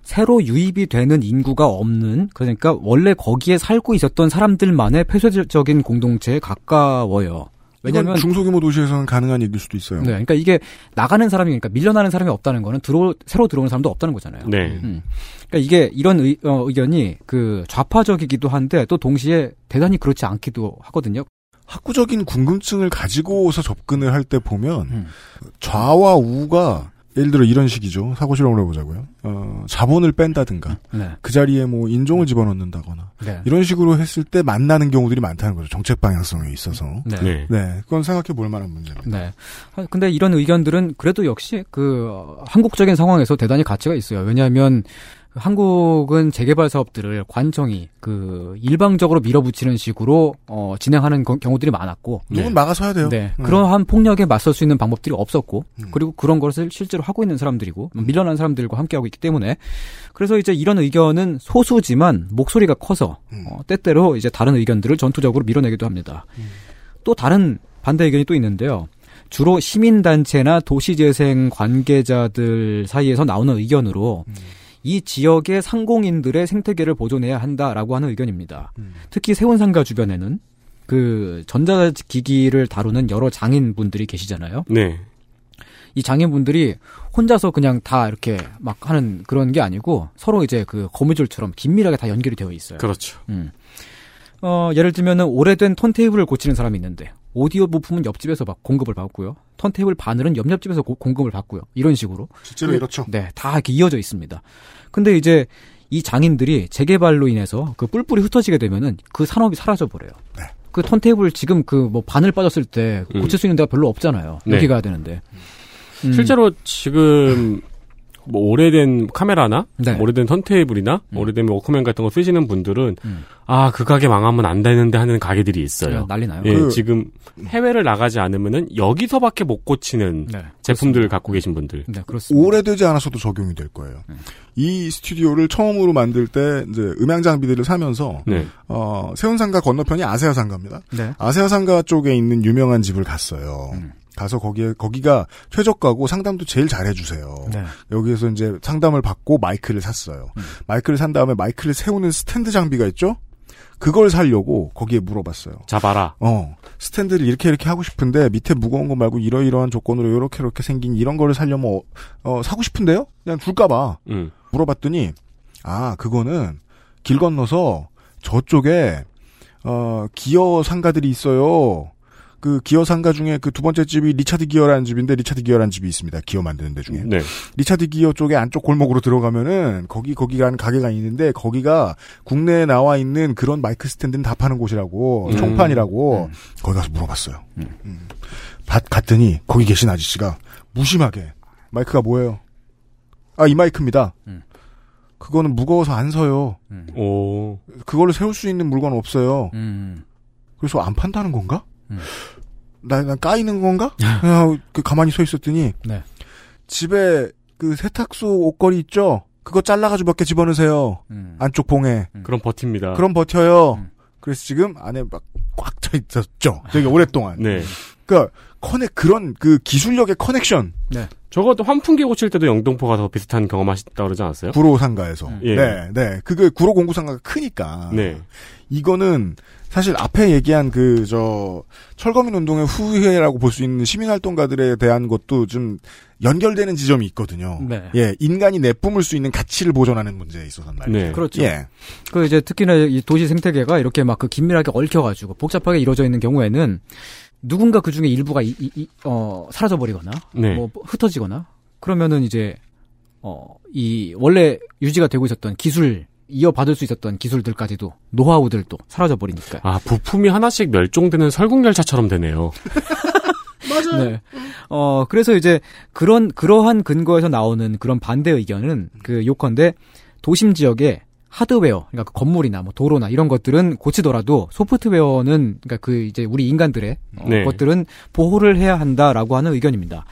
새로 유입이 되는 인구가 없는 그러니까 원래 거기에 살고 있었던 사람들만의 폐쇄적인 공동체에 가까워요. 왜냐면 중소규모 도시에서는 가능한 얘기일 수도 있어요. 네, 그러니까 이게 나가는 사람이 그러니까 밀려나는 사람이 없다는 거는 들어 새로 들어오는 사람도 없다는 거잖아요. 네. 음. 그러니까 이게 이런 의, 어, 의견이 그 좌파적이기도 한데 또 동시에 대단히 그렇지 않기도 하거든요. 학구적인 궁금증을 가지고서 접근을 할 때 보면 음. 좌와 우가 예를 들어 이런 식이죠. 사고 실험을 해보자고요. 어, 자본을 뺀다든가 네. 그 자리에 뭐 인종을 집어넣는다거나 네. 이런 식으로 했을 때 만나는 경우들이 많다는 거죠. 정책 방향성에 있어서. 네. 네. 네, 그건 생각해 볼 만한 문제입니다. 네. 아, 근데 이런 의견들은 그래도 역시 그 어, 한국적인 상황에서 대단히 가치가 있어요. 왜냐하면 한국은 재개발 사업들을 관청이 그 일방적으로 밀어붙이는 식으로 어, 진행하는 거- 경우들이 많았고 누군 막아서야 돼요. 네. 음. 그러한 폭력에 맞설 수 있는 방법들이 없었고, 음. 그리고 그런 것을 실제로 하고 있는 사람들이고, 밀려난 사람들과 함께하고 있기 때문에, 그래서 이제 이런 의견은 소수지만 목소리가 커서, 음. 어, 때때로 이제 다른 의견들을 전투적으로 밀어내기도 합니다. 음. 또 다른 반대 의견이 또 있는데요. 주로 시민단체나 도시재생 관계자들 사이에서 나오는 의견으로, 음. 이 지역의 상공인들의 생태계를 보존해야 한다라고 하는 의견입니다. 음. 특히 세운상가 주변에는 그 전자기기를 다루는 여러 장인분들이 계시잖아요. 네. 이 장인분들이 혼자서 그냥 다 이렇게 막 하는 그런 게 아니고 서로 이제 그 거미줄처럼 긴밀하게 다 연결이 되어 있어요. 그렇죠. 음. 어, 예를 들면은 오래된 턴테이블을 고치는 사람이 있는데 오디오 부품은 옆집에서 막 공급을 받고요. 턴테이블 바늘은 옆옆집에서 고- 공급을 받고요. 이런 식으로. 실제로 이렇죠. 네, 다 이렇게 이어져 있습니다. 근데 이제 이 장인들이 재개발로 인해서 그 뿔뿔이 흩어지게 되면은 그 산업이 사라져 버려요. 네. 그 턴테이블 지금 그 뭐 바늘 빠졌을 때 음. 고칠 수 있는 데가 별로 없잖아요. 네. 여기 가야 되는데. 음, 실제로 지금 뭐 오래된 카메라나 네. 오래된 턴테이블이나 오래된 워크맨 같은 거 쓰시는 분들은 음. 아그 가게 망하면 안 되는데 하는 가게들이 있어요. 난리 나요. 예, 그- 지금 해외를 나가지 않으면은 여기서밖에 못 고치는 네. 제품들을 갖고 계신 분들. 네, 그렇습니다. 오래되지 않았어도 적용이 될 거예요. 음. 이 스튜디오를 처음으로 만들 때 이제 음향 장비들을 사면서 네. 어, 세운상가 건너편이 아세아 상가입니다. 네. 아세아 상가 쪽에 있는 유명한 집을 갔어요. 음. 가서 거기에 거기가 최저가고 상담도 제일 잘해주세요. 네. 여기에서 이제 상담을 받고 마이크를 샀어요. 음. 마이크를 산 다음에 마이크를 세우는 스탠드 장비가 있죠. 그걸 사려고 거기에 물어봤어요. 잡아라. 어, 스탠드를 이렇게 이렇게 하고 싶은데 밑에 무거운 거 말고 이러이러한 조건으로 이렇게 이렇게 생긴 이런 거를 살려면 어, 어, 사고 싶은데요? 그냥 줄까봐 음. 물어봤더니 아 그거는 길 건너서 저쪽에 어 기어 상가들이 있어요. 그 기어 상가 중에 그 두 번째 집이 리차드 기어라는 집인데 리차드 기어라는 집이 있습니다. 기어 만드는 데 중에. 네. 리차드 기어 쪽에 안쪽 골목으로 들어가면은 거기 거기가 가게가 있는데 거기가 국내에 나와 있는 그런 마이크 스탠드는 다 파는 곳이라고 음. 총판이라고 음. 거기 가서 물어봤어요. 음. 밭 갔더니 거기 계신 아저씨가 무심하게 마이크가 뭐예요? 아 이 마이크입니다. 음. 그거는 무거워서 안 서요. 음. 오. 그걸로 세울 수 있는 물건 없어요. 음. 그래서 안 판다는 건가? 음. 나, 나 까이는 건가? 그냥 그 가만히 서 있었더니 네. 집에 그 세탁소 옷걸이 있죠? 그거 잘라가지고 몇 개 집어넣으세요. 음. 안쪽 봉에. 그럼 버팁니다. 그럼 버텨요. 음. 그래서 지금 안에 막 꽉 차 있었죠. 되게 오랫동안. 네. 그러니까 커넥 그런 그 기술력의 커넥션 저것도 환풍기 고칠 때도 영등포 가서 비슷한 경험하셨다 그러지 않았어요? 구로 상가에서. 음. 예. 네, 네. 그게 구로 공구 상가가 크니까. 네. 이거는 사실 앞에 얘기한 그 저 철거민 운동의 후예라고 볼 수 있는 시민 활동가들에 대한 것도 좀 연결되는 지점이 있거든요. 네. 예, 인간이 내뿜을 수 있는 가치를 보존하는 문제에 있어서 말이죠. 네. 그렇죠. 예. 그 이제 특히나 이 도시 생태계가 이렇게 막 그 긴밀하게 얽혀가지고 복잡하게 이루어져 있는 경우에는 누군가 그 중에 일부가 이, 이- 이- 어, 사라져 버리거나 네. 뭐 흩어지거나 그러면은 이제 어, 이 원래 유지가 되고 있었던 기술 이어받을 수 있었던 기술들까지도 노하우들도 사라져 버리니까. 아, 부품이 하나씩 멸종되는 설국열차처럼 되네요. 네. 어, 그래서 이제 그런, 그러한 근거에서 나오는 그런 반대 의견은 그 요컨대 도심 지역에 하드웨어, 그러니까 그 건물이나 뭐 도로나 이런 것들은 고치더라도 소프트웨어는 그러니까 그 이제 우리 인간들의 어, 네. 것들은 보호를 해야 한다라고 하는 의견입니다.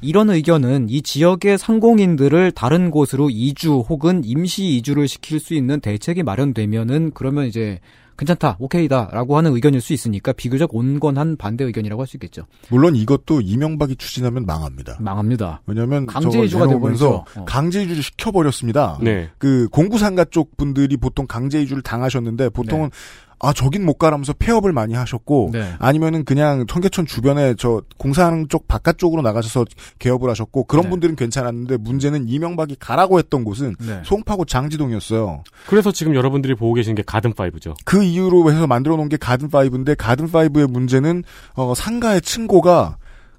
이런 의견은 이 지역의 상공인들을 다른 곳으로 이주 혹은 임시 이주를 시킬 수 있는 대책이 마련되면은 그러면 이제 괜찮다, 오케이다라고 하는 의견일 수 있으니까 비교적 온건한 반대 의견이라고 할 수 있겠죠. 물론 이것도 이명박이 추진하면 망합니다. 망합니다. 왜냐하면 강제 이주가 돼버리죠. 어. 강제 이주를 시켜버렸습니다. 네. 그 공구상가 쪽 분들이 보통 강제 이주를 당하셨는데 보통은 아 저긴 못 가라면서 폐업을 많이 하셨고 네. 아니면은 그냥 청계천 주변에 저 공사하는 쪽 바깥쪽으로 나가셔서 개업을 하셨고 그런 네. 분들은 괜찮았는데 문제는 이명박이 가라고 했던 곳은 네. 송파구 장지동이었어요. 그래서 지금 여러분들이 보고 계신 게 가든 5죠. 그 이유로 해서 만들어 놓은 게 가든 5인데 가든 5의 문제는 어 상가의 층고가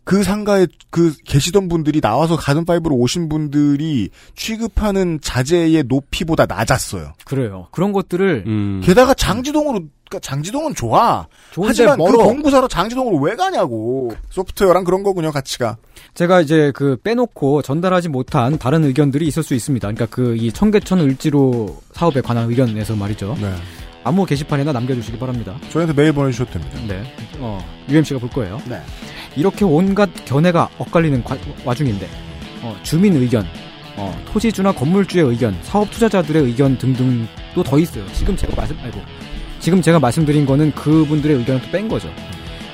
그 상가에 그 계시던 분들이 나와서 가든 파이브로 오신 분들이 취급하는 자재의 높이보다 낮았어요. 그래요. 그런 것들을 음. 게다가 장지동으로 그러니까 장지동은 좋아. 좋은데 하지만 멀어. 그 공부사로 장지동으로 왜 가냐고. 소프트웨어랑 그런 거군요, 가치가. 제가 이제 그 빼놓고 전달하지 못한 다른 의견들이 있을 수 있습니다. 그러니까 그 이 청계천 을지로 사업에 관한 의견에서 말이죠. 네. 아무 게시판에나 남겨주시기 바랍니다. 저희한테 메일 보내주셔도 됩니다. 네. 어, UMC가 볼 거예요. 네. 이렇게 온갖 견해가 엇갈리는 과- 와중인데, 어, 주민 의견, 어, 토지주나 건물주의 의견, 사업 투자자들의 의견 등등도 더 있어요. 지금 제가 말씀, 아이고. 지금 제가 말씀드린 거는 그분들의 의견을 또 뺀 거죠.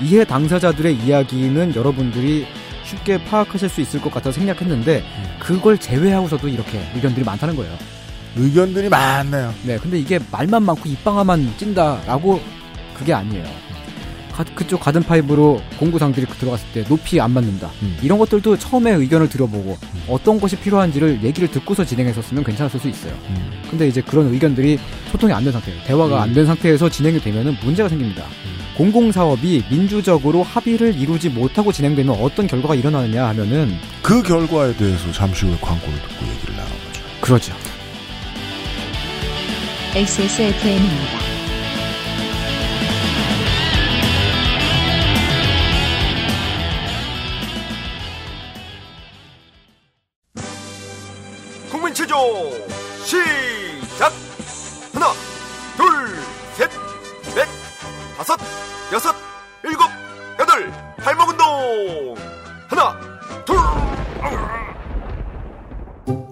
이해 당사자들의 이야기는 여러분들이 쉽게 파악하실 수 있을 것 같아서 생략했는데, 그걸 제외하고서도 이렇게 의견들이 많다는 거예요. 의견들이 많네요. 네, 근데 이게 말만 많고 입방아만 찐다라고 그게 아니에요. 가- 그쪽 가든 파이브로 공구상들이 들어갔을 때 높이 안 맞는다. 음. 이런 것들도 처음에 의견을 들어보고 어떤 것이 필요한지를 얘기를 듣고서 진행했었으면 괜찮았을 수 있어요. 음. 근데 이제 그런 의견들이 소통이 안 된 상태예요. 대화가 음. 안된 상태에서 진행이 되면은 문제가 생깁니다. 공공사업이 민주적으로 합의를 이루지 못하고 진행되면 어떤 결과가 일어나느냐 하면은 그 결과에 대해서 잠시 후에 광고를 듣고 얘기를 나눠보죠. 그러죠. XSFM입니다. 다섯 여섯 일곱 여덟 발목 운동 하나 둘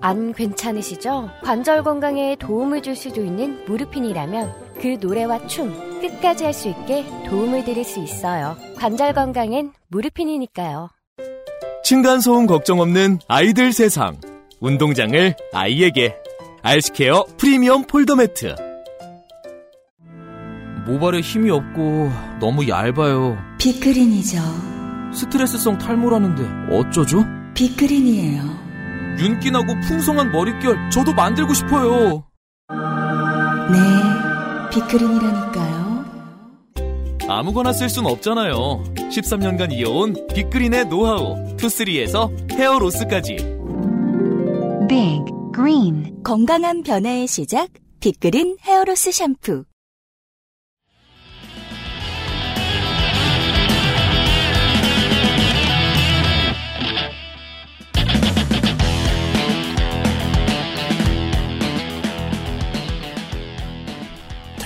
안 괜찮으시죠? 관절 건강에 도움을 줄 수도 있는 무르핀이라면 그 노래와 춤 끝까지 할 수 있게 도움을 드릴 수 있어요. 관절 건강엔 무르핀이니까요. 층간소음 걱정 없는 아이들 세상. 운동장을 아이에게. 알스케어 프리미엄 폴더 매트. 모발에 힘이 없고 너무 얇아요. 빅그린이죠. 스트레스성 탈모라는데 어쩌죠? 빅그린이에요. 윤기 나고 풍성한 머릿결 저도 만들고 싶어요. 네, 빅그린이라니까요. 아무거나 쓸 순 없잖아요. 13년간 이어온 빅그린의 노하우 두피케어에서 헤어로스까지. 빅 그린 건강한 변화의 시작 빅그린 헤어로스 샴푸.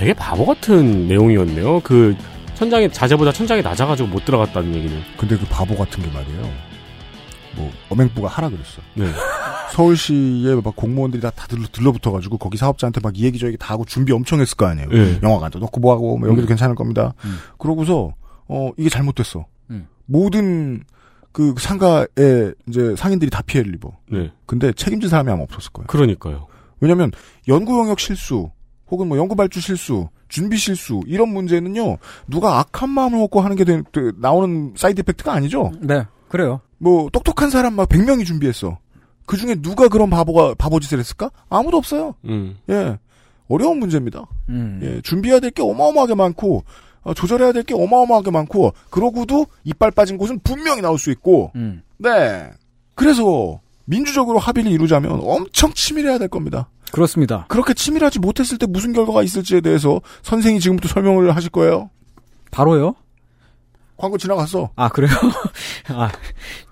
되게 바보 같은 내용이었네요. 그 천장이 자재보다 천장이 낮아가지고 못 들어갔다는 얘기는. 근데 그 바보 같은 게 말이에요. 뭐 어맹부가 하라 그랬어. 네. 서울시에 막 공무원들이 다, 다 들러, 들러붙어가지고 거기 사업자한테 막 이 얘기 저 얘기 다 하고 준비 엄청 했을 거 아니에요. 네. 영화관도 넣고 뭐하고 뭐 여기도 음. 괜찮을 겁니다. 음. 그러고서 어 이게 잘못됐어. 음. 모든 그 상가에 이제 상인들이 다 피해를 입어. 네. 근데 책임진 사람이 아마 없었을 거예요. 그러니까요. 왜냐하면 연구 영역 실수 혹은 뭐 연구 발주 실수, 준비 실수 이런 문제는요 누가 악한 마음을 먹고 하는 게 되, 되- 나오는 side effect가 아니죠. 네, 그래요. 뭐 똑똑한 사람 막 100명이 준비했어. 그 중에 누가 그런 바보가 바보 짓을 했을까? 아무도 없어요. 음. 예. 어려운 문제입니다. 음. 예. 준비해야 될 게 어마어마하게 많고 어, 조절해야 될 게 어마어마하게 많고 그러고도 이빨 빠진 곳은 분명히 나올 수 있고 음. 네. 그래서 민주적으로 합의를 이루자면 엄청 치밀해야 될 겁니다. 그렇습니다. 그렇게 치밀하지 못했을 때 무슨 결과가 있을지에 대해서 선생이 지금부터 설명을 하실 거예요. 바로요? 광고 지나갔어. 아, 그래요? 아,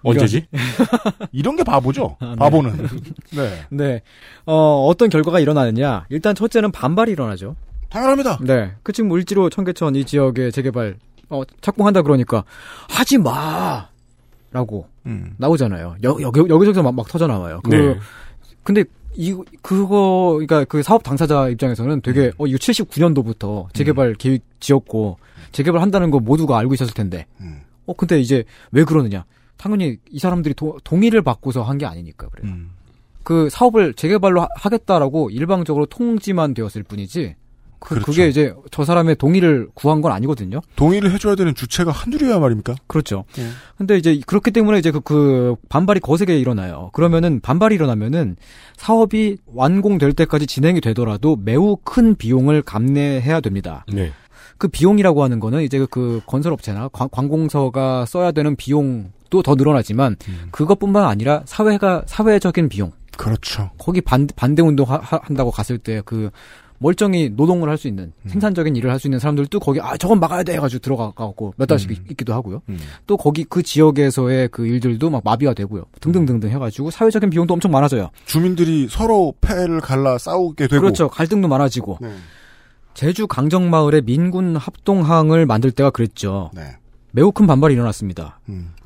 언제지? 이런 게 바보죠. 아, 네. 바보는. 네. 네. 어, 어떤 결과가 일어나느냐. 일단 첫째는 반발이 일어나죠. 당연합니다. 네. 그 지금 을지로 청계천 이 지역의 재개발, 어, 착공한다 그러니까, 하지 마! 라고 음. 나오잖아요. 여, 여, 여기저기서 막, 막 터져 나와요. 그, 네. 근데, 이, 그거, 그니까 그 사업 당사자 입장에서는 되게, 어, 이거 79년도부터 재개발 계획 지었고, 재개발 한다는 거 모두가 알고 있었을 텐데, 음. 어, 근데 이제 왜 그러느냐. 당연히 이 사람들이 도- 동의를 받고서 한 게 아니니까 그래요. 음. 그 사업을 재개발로 하- 하겠다라고 일방적으로 통지만 되었을 뿐이지. 그, 그렇죠. 게 이제 저 사람의 동의를 구한 건 아니거든요. 동의를 해줘야 되는 주체가 한둘이야 말입니까? 그렇죠. 예. 근데 이제 그렇기 때문에 이제 그, 그 반발이 거세게 일어나요. 그러면은 반발이 일어나면은 사업이 완공될 때까지 진행이 되더라도 매우 큰 비용을 감내해야 됩니다. 네. 그 비용이라고 하는 거는 이제 그 건설업체나 관- 관공서가 써야 되는 비용 건축도 더 늘어나지만 그것뿐만 아니라 사회가 사회적인 비용 그렇죠. 거기 반, 반대 운동 한다고 갔을 때 그 멀쩡히 노동을 할 수 있는 생산적인 일을 할 수 있는 사람들도 거기 아 저건 막아야 돼 해가지고 들어가고 몇 달씩 있- 있기도 하고요. 또 거기 그 지역에서의 그 일들도 막 마비가 되고요. 등등등등 해가지고 사회적인 비용도 엄청 많아져요. 주민들이 서로 폐를 갈라 싸우게 되고. 그렇죠. 갈등도 많아지고. 네. 제주 강정마을에 민군 합동항을 만들 때가 그랬죠. 네. 매우 큰 반발이 일어났습니다.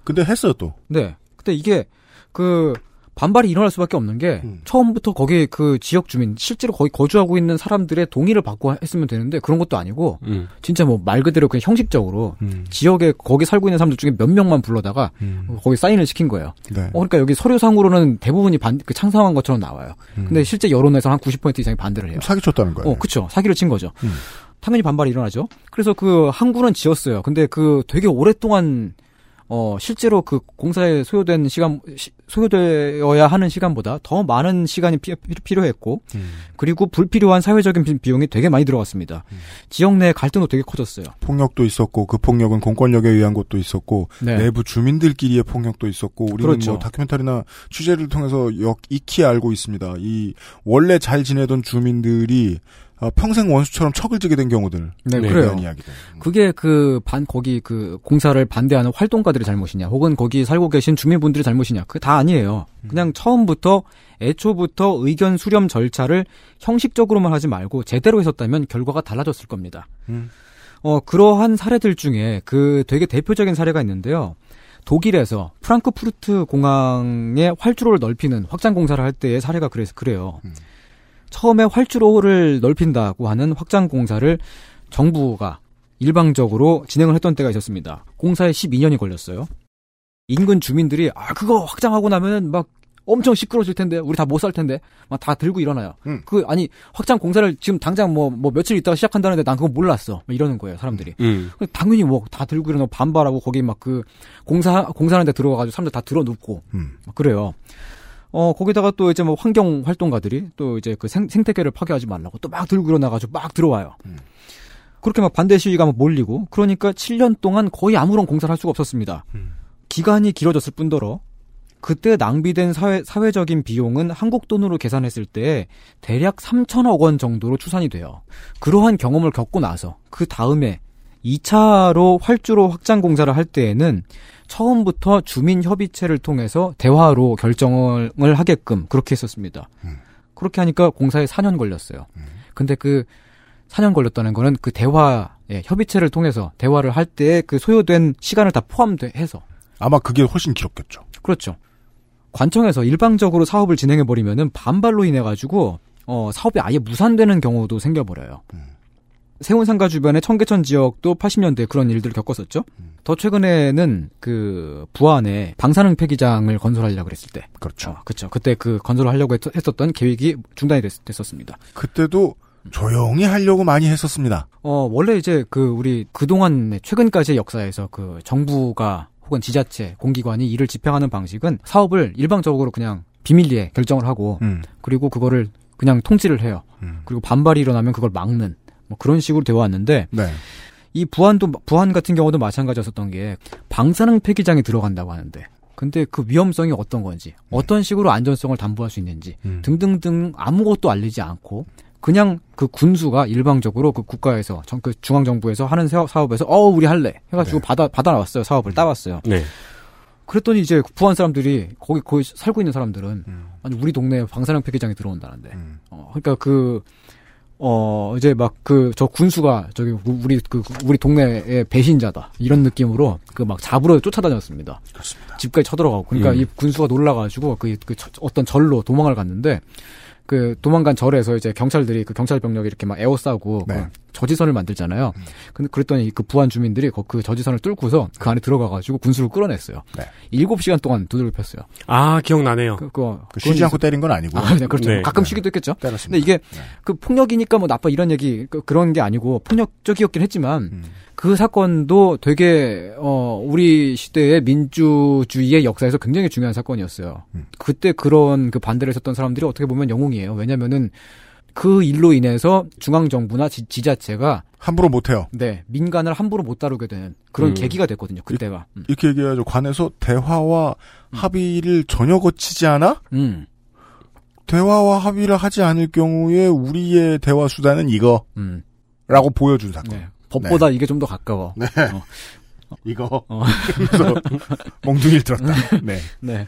근데 했어요 또. 네. 근데 이게 그 반발이 일어날 수밖에 없는 게 처음부터 거기 그 지역 주민 실제로 거기 거주하고 있는 사람들의 동의를 받고 했으면 되는데 그런 것도 아니고 음. 진짜 뭐 말 그대로 그냥 형식적으로 지역에 거기 살고 있는 사람들 중에 몇 명만 불러다가 거기 사인을 시킨 거예요. 네. 어, 그러니까 여기 서류상으로는 대부분이 반, 그 창상한 것처럼 나와요. 근데 실제 여론에서 한 90% 이상이 반대를 해요. 사기 쳤다는 거예요. 어, 그쵸. 사기를 친 거죠. 당연히 반발이 일어나죠. 그래서 그 항구는 지었어요. 근데 그 되게 오랫동안 어 실제로 그 공사에 소요된 시간 시- 소요되어야 하는 시간보다 더 많은 시간이 피- 피- 필요했고 그리고 불필요한 사회적인 비- 비용이 되게 많이 들어갔습니다. 지역 내 갈등도 되게 커졌어요. 폭력도 있었고 그 폭력은 공권력에 의한 것도 있었고 네. 내부 주민들끼리의 폭력도 있었고 우리는 그렇죠. 뭐 다큐멘터리나 취재를 통해서 역 익히 알고 있습니다. 이 원래 잘 지내던 주민들이 어, 평생 원수처럼 척을 지게 된 경우들. 네, 에 그래요. 이야기들. 그게 그 반 거기 그 공사를 반대하는 활동가들의 잘못이냐, 혹은 거기 살고 계신 주민분들의 잘못이냐, 그게 다 아니에요. 그냥 처음부터 애초부터 의견 수렴 절차를 형식적으로만 하지 말고 제대로 했었다면 결과가 달라졌을 겁니다. 음. 어 그러한 사례들 중에 그 되게 대표적인 사례가 있는데요. 독일에서 프랑크푸르트 공항의 활주로를 넓히는 확장 공사를 할 때의 사례가 그래서 그래요. 처음에 활주로를 넓힌다고 하는 확장 공사를 정부가 일방적으로 진행을 했던 때가 있었습니다. 공사에 12년이 걸렸어요. 인근 주민들이 아 그거 확장하고 나면 막 엄청 시끄러워질 텐데 우리 다 못 살 텐데 막 다 들고 일어나요. 그 아니 확장 공사를 지금 당장 뭐뭐 며칠 있다가 시작한다는데 난 그거 몰랐어. 막 이러는 거예요 사람들이. 음. 그 당연히 뭐 다 들고 일어나고 반발하고 거기 막 그 공사 공사하는데 들어가가지고 사람들 다 들어 눕고 막 그래요. 어 거기다가 또 이제 뭐 환경 활동가들이 또 이제 그 생, 생태계를 파괴하지 말라고 또 막 들고 일어나가지고 막 들어와요. 그렇게 막 반대 시위가 막 몰리고 그러니까 7년 동안 거의 아무런 공사를 할 수가 없었습니다. 기간이 길어졌을 뿐더러 그때 낭비된 사회, 사회적인 비용은 한국 돈으로 계산했을 때 대략 3천억 원 정도로 추산이 돼요. 그러한 경험을 겪고 나서 그 다음에 2차로 활주로 확장 공사를 할 때에는 처음부터 주민 협의체를 통해서 대화로 결정을 하게끔 그렇게 했었습니다. 그렇게 하니까 공사에 4년 걸렸어요. 근데 그 4년 걸렸다는 거는 그 대화, 예, 협의체를 통해서 대화를 할 때 그 소요된 시간을 다 포함해서. 아마 그게 훨씬 길었겠죠. 그렇죠. 관청에서 일방적으로 사업을 진행해 버리면은 반발로 인해 가지고, 어, 사업이 아예 무산되는 경우도 생겨 버려요. 세운상가 주변의 청계천 지역도 80년대에 그런 일들을 겪었었죠. 더 최근에는 그 부안에 방사능 폐기장을 건설하려고 그랬을 때. 그렇죠. 그렇죠. 그때 그 건설을 하려고 했, 했었던 계획이 중단이 됐, 됐었습니다. 그때도 조용히 하려고 많이 했었습니다. 어, 원래 이제 그 우리 그동안 최근까지의 역사에서 그 정부가 혹은 지자체, 공기관이 이를 집행하는 방식은 사업을 일방적으로 그냥 비밀리에 결정을 하고 음. 그리고 그거를 그냥 통지를 해요. 그리고 반발이 일어나면 그걸 막는 뭐 그런 식으로 되어 왔는데 네. 이 부안도 부안 같은 경우도 마찬가지였었던 게 방사능 폐기장이 들어간다고 하는데 근데 그 위험성이 어떤 건지 어떤 식으로 안전성을 담보할 수 있는지 등등등 아무것도 알리지 않고 그냥 그 군수가 일방적으로 그 국가에서 정, 그 중앙 정부에서 하는 사업, 사업에서 어 우리 할래. 해가지고 받아 받아 나왔어요. 사업을 따왔어요. 네. 그랬더니 이제 부안 사람들이 거기 거기 살고 있는 사람들은 아니 우리 동네에 방사능 폐기장이 들어온다는데. 어, 그러니까 그 어, 이제 막 그, 저 군수가 저기 우리 그, 우리 동네의 배신자다. 이런 느낌으로 그 막 잡으러 쫓아다녔습니다. 그렇습니다. 집까지 쳐들어가고. 그러니까 음. 이 군수가 놀라가지고 그, 그 저- 어떤 절로 도망을 갔는데 그 도망간 절에서 이제 경찰들이 그 경찰 병력이 이렇게 막 에워싸고 그 저지선을 만들잖아요. 근데 그랬더니 그 부안 주민들이 그- 그 저지선을 뚫고서 그 안에 들어가가지고 군수를 끌어냈어요. 일곱 시간 동안 두들겨 폈어요. 아, 기억나네요. 그, 그거 그 쉬지 않고 때린 건 아니고. 아, 네, 그렇죠. 네. 가끔 쉬기도 했겠죠. 때렸습니다. 근데 이게 그 폭력이니까 뭐 나빠 이런 얘기 그, 그런 게 아니고 폭력적이었긴 했지만 음. 그 사건도 되게 어 우리 시대의 민주주의의 역사에서 굉장히 중요한 사건이었어요. 음. 그때 그런 그 반대를 했었던 사람들이 어떻게 보면 영웅이에요. 왜냐면은 그 일로 인해서 중앙 정부나 지, 지자체가 함부로 못해요. 네 민간을 함부로 못 다루게 되는 그런 음. 계기가 됐거든요. 그때가. 음. 이렇게 얘기해야죠. 관에서 대화와 합의를 전혀 거치지 않아? 음. 대화와 합의를 하지 않을 경우에 우리의 대화 수단은 이거. 음. 라고 보여준 사건. 네. 법보다 이게 좀 더 가까워. 네. 어. 이거. 어. 몽둥이를 들었다. 네. 네.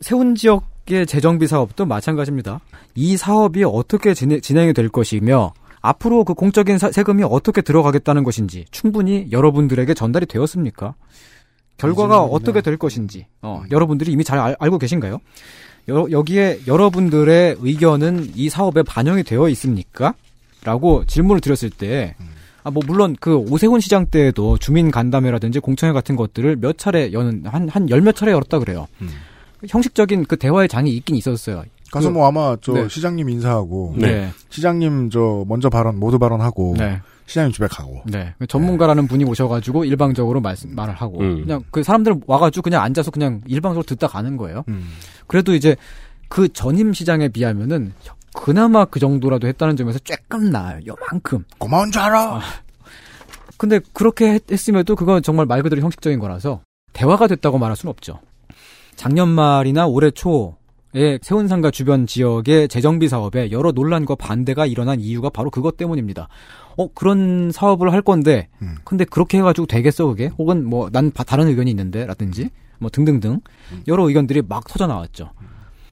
세운 지역의 재정비 사업도 마찬가지입니다. 이 사업이 어떻게 진행, 진행이 될 것이며 앞으로 그 공적인 사- 세금이 어떻게 들어가겠다는 것인지 충분히 여러분들에게 전달이 되었습니까? 결과가 어떻게 될 것인지 어, 여러분들이 이미 잘 알, 고 계신가요? 여, 여기에 여러분들의 의견은 이 사업에 반영이 되어 있습니까? 라고 질문을 드렸을 때, 아, 뭐, 물론 그 오세훈 시장 때에도 주민 간담회라든지 공청회 같은 것들을 몇 차례 여는, 한, 한 열 몇 차례 열었다 그래요. 형식적인 그 대화의 장이 있긴 있었어요. 가서 그- 뭐 아마 저 네. 시장님 인사하고 네. 시장님 저 먼저 발언 모두 발언하고 네. 시장님 집에 가고 네. 전문가라는 분이 오셔가지고 일방적으로 말씀, 말을 하고, 음. 그냥 그 사람들 와가지고 그냥 앉아서 그냥 일방적으로 듣다 가는 거예요. 음. 그래도 이제 그 전임 시장에 비하면은 그나마 그 정도라도 했다는 점에서 조금 나아요. 요만큼. 고마운 줄 알아. 근데 그렇게 했, 했음에도 그건 정말 말 그대로 형식적인 거라서 대화가 됐다고 말할 수는 없죠. 작년 말이나 올해 초에 세운상가 주변 지역의 재정비 사업에 여러 논란과 반대가 일어난 이유가 바로 그것 때문입니다. 어 그런 사업을 할 건데 근데 그렇게 해가지고 되겠어 그게? 혹은 뭐 난 다른 의견이 있는데 라든지 뭐 등등등 여러 의견들이 막 터져 나왔죠.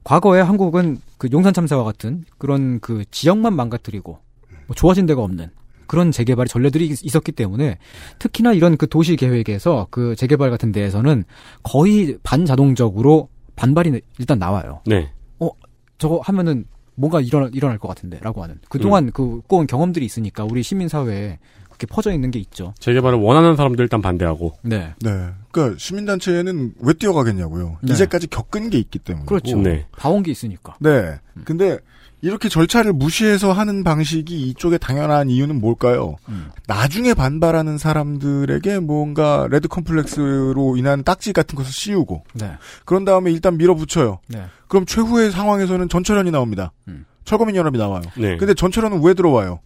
과거에 한국은 그 용산 참사와 같은 그런 그 지역만 망가뜨리고 뭐 좋아진 데가 없는 그런 재개발 전례들이 있- 있었기 때문에 특히나 이런 그 도시 계획에서 그 재개발 같은 데에서는 거의 반자동적으로 반발이 일단 나와요. 네. 어 저거 하면은 뭔가 일어날 일어날 것 같은데 라고 하는 그동안 그 꼬은 경험들이 있으니까 우리 시민 사회에 그렇게 퍼져 있는 게 있죠. 재개발을 원하는 사람들 일단 반대하고. 네. 네. 그러니까 시민단체는 왜 뛰어가겠냐고요. 네. 이제까지 겪은 게 있기 때문에. 그렇죠. 네. 봐온 게 있으니까. 네. 근데 이렇게 절차를 무시해서 하는 방식이 이쪽에 당연한 이유는 뭘까요? 음. 나중에 반발하는 사람들에게 뭔가 레드 컴플렉스로 인한 딱지 같은 것을 씌우고 네. 그런 다음에 일단 밀어붙여요. 네. 그럼 최후의 상황에서는 전철연이 나옵니다. 음. 철거민 연합이 나와요. 네. 근데 전철연은 왜 들어와요?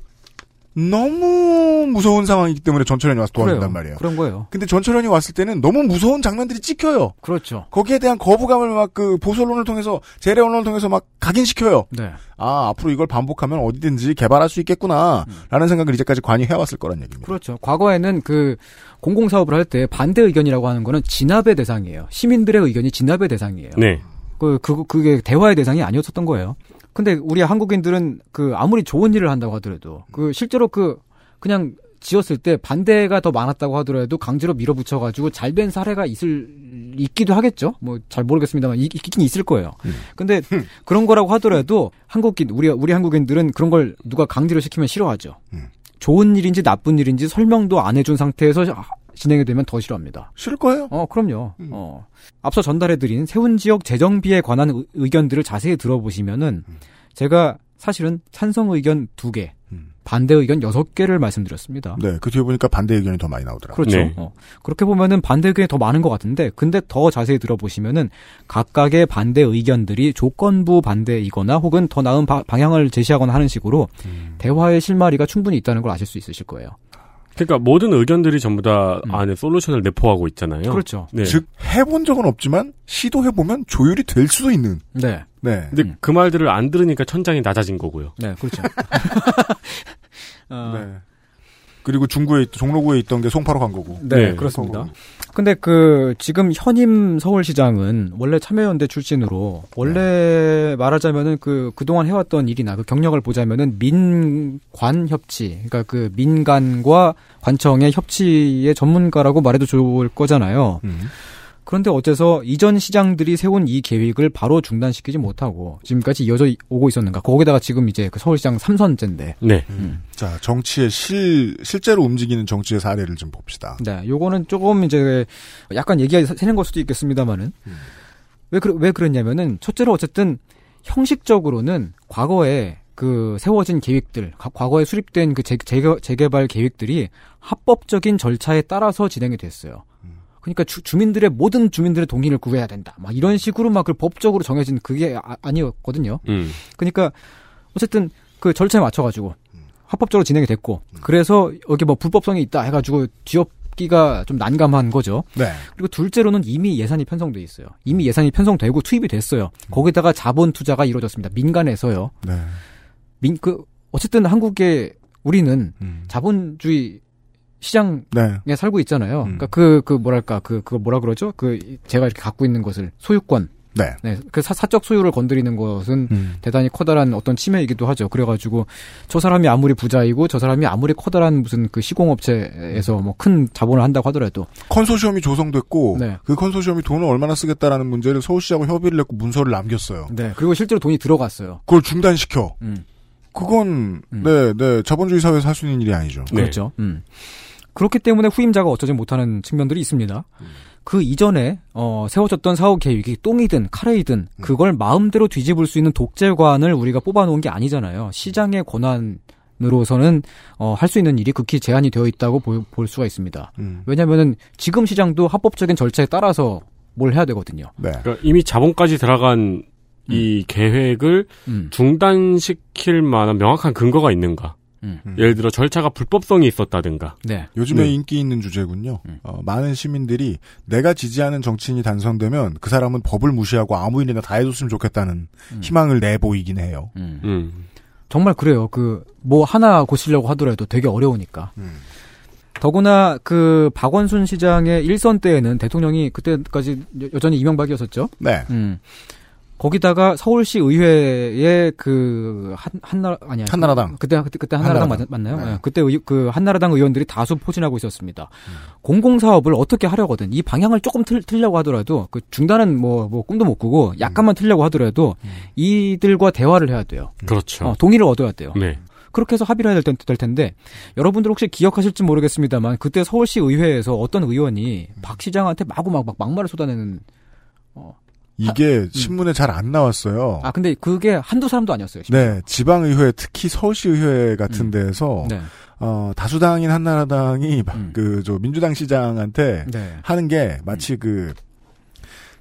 너무 무서운 상황이기 때문에 전철연이 와서 도와준단 그래요. 말이에요. 그런 거예요. 근데 전철연이 왔을 때는 너무 무서운 장면들이 찍혀요. 그렇죠. 거기에 대한 거부감을 막 그 보수 언론을 통해서 재래 언론을 통해서 막 각인시켜요. 네. 아 앞으로 이걸 반복하면 어디든지 개발할 수 있겠구나라는 생각을 이제까지 관여해왔을 거란 얘기입니다. 그렇죠. 과거에는 그 공공 사업을 할 때 반대 의견이라고 하는 거는 진압의 대상이에요. 시민들의 의견이 진압의 대상이에요. 네. 그, 그, 그게 대화의 대상이 아니었었던 거예요. 근데 우리 한국인들은 그 아무리 좋은 일을 한다고 하더라도 그 실제로 그 그냥 지었을 때 반대가 더 많았다고 하더라도 강제로 밀어붙여 가지고 잘 된 사례가 있을, 있기도 하겠죠? 뭐 잘 모르겠습니다만 있, 있긴 있을 거예요. 근데 그런 거라고 하더라도 한국인, 우리, 우리 한국인들은 그런 걸 누가 강제로 시키면 싫어하죠. 좋은 일인지 나쁜 일인지 설명도 안 해준 상태에서 아, 진행이 되면 더 싫어합니다. 싫을 거예요? 어, 그럼요. 어. 앞서 전달해드린 세운 지역 재정비에 관한 의- 의견들을 자세히 들어보시면은 제가 사실은 찬성 의견 두 개, 반대 의견 여섯 개를 말씀드렸습니다. 네, 그 뒤에 보니까 반대 의견이 더 많이 나오더라고요. 그렇죠. 네. 어. 그렇게 보면은 반대 의견이 더 많은 것 같은데, 근데 더 자세히 들어보시면은 각각의 반대 의견들이 조건부 반대이거나 혹은 더 나은 바- 방향을 제시하거나 하는 식으로 대화의 실마리가 충분히 있다는 걸 아실 수 있으실 거예요. 그러니까 모든 의견들이 전부 다 안에 솔루션을 내포하고 있잖아요. 음. 그렇죠. 네. 즉 해본 적은 없지만 시도해 보면 조율이 될 수도 있는. 네. 네. 근데 그 말들을 안 들으니까 천장이 낮아진 거고요. 네, 그렇죠. 어, 네. 그리고 중구에 있- 종로구에 있던 게 송파로 간 거고. 네, 그렇습니다. 근데 그 지금 현임 서울시장은 원래 참여연대 출신으로 원래 말하자면은 그 그동안 해왔던 일이나 그 경력을 보자면은 민관 협치, 그러니까 그 민간과 관청의 협치의 전문가라고 말해도 좋을 거잖아요. 그런데 어째서 이전 시장들이 세운 이 계획을 바로 중단시키지 못하고 지금까지 이어져 오고 있었는가? 거기다가 지금 이제 그 서울시장 3선째인데. 네. 자, 정치의 실, 실제로 움직이는 정치의 사례를 좀 봅시다. 네, 요거는 조금 이제 약간 얘기가 새는 걸 수도 있겠습니다만은 왜 그러, 왜 그랬냐면은 첫째로 어쨌든 형식적으로는 과거에 그 세워진 계획들, 가- 과거에 수립된 그 재, 재개, 재개발 계획들이 합법적인 절차에 따라서 진행이 됐어요. 그러니까 주, 민들의 모든 주민들의 동의를 구해야 된다. 막 이런 식으로 막 그 법적으로 정해진 그게 아, 아니었거든요. 음. 그러니까 어쨌든 그 절차에 맞춰가지고 합법적으로 진행이 됐고 그래서 여기 뭐 불법성이 있다 해가지고 뒤엎기가 좀 난감한 거죠. 네. 그리고 둘째로는 이미 예산이 편성돼 있어요. 이미 예산이 편성되고 투입이 됐어요. 거기다가 자본 투자가 이루어졌습니다. 민간에서요. 네. 민, 그, 어쨌든 한국에 우리는 음. 자본주의 시장에 네. 살고 있잖아요. 음. 그러니까 그, 그 뭐랄까, 그, 그 뭐라 그러죠? 그, 제가 이렇게 갖고 있는 것을 소유권. 네. 네. 그 사, 사적 소유를 건드리는 것은 음. 대단히 커다란 어떤 침해이기도 하죠. 그래가지고 저 사람이 아무리 부자이고 저 사람이 아무리 커다란 무슨 그 시공업체에서 뭐 큰 자본을 한다고 하더라도 컨소시엄이 조성됐고 네. 그 컨소시엄이 돈을 얼마나 쓰겠다라는 문제를 서울시하고 협의를 했고 문서를 남겼어요. 네. 그리고 실제로 돈이 들어갔어요. 그걸 중단시켜. 음. 그건 음. 네, 네 자본주의 사회에서 할 수 있는 일이 아니죠. 네. 그렇죠. 음. 그렇기 때문에 후임자가 어쩌지 못하는 측면들이 있습니다. 그 이전에 어, 세워졌던 사업 계획이 똥이든 카레이든 그걸 마음대로 뒤집을 수 있는 독재관을 우리가 뽑아놓은 게 아니잖아요. 시장의 권한으로서는 어, 할 수 있는 일이 극히 제한이 되어 있다고 볼, 볼 수가 있습니다. 음. 왜냐하면은 지금 시장도 합법적인 절차에 따라서 뭘 해야 되거든요. 네. 그러니까 이미 자본까지 들어간 이 계획을 음. 중단시킬 만한 명확한 근거가 있는가? 음. 예를 들어 절차가 불법성이 있었다든가. 네. 요즘에 네. 인기 있는 주제군요. 음. 어, 많은 시민들이 내가 지지하는 정치인이 당선되면 그 사람은 법을 무시하고 아무 일이나 다 해줬으면 좋겠다는 음. 희망을 내보이긴 해요. 음. 음. 정말 그래요. 그 뭐 하나 고치려고 하더라도 되게 어려우니까. 음. 더구나 그 박원순 시장의 일선 때에는 대통령이 그때까지 여- 여전히 이명박이었었죠. 네. 음. 거기다가 서울시 의회의 그 한, 한나 아니야 한나라당. 그때 그때, 그때 한나라당, 한나라당. 맞, 맞나요? 네. 예, 그때 의, 그 한나라당 의원들이 다수 포진하고 있었습니다. 공공 사업을 어떻게 하려거든 이 방향을 조금 틀, 틀려고 하더라도 그 중단은 뭐뭐 꿈도 못 꾸고 약간만 틀려고 하더라도 이들과 대화를 해야 돼요. 그렇죠. 어, 동의를 얻어야 돼요. 네. 그렇게 해서 합의를 해야 될, 텐- 될 텐데 여러분들 혹시 기억하실지 모르겠습니다만 그때 서울시 의회에서 어떤 의원이 박 시장한테 마구막 막 막말을 쏟아내는 이게 신문에 잘안 나왔어요. 아 근데 그게 한두 사람도 아니었어요. 네, 지방의회 특히 서울시의회 같은 음. 데서 네. 어, 다수당인 한나라당이 음. 그저 민주당 시장한테 네. 하는 게 마치 그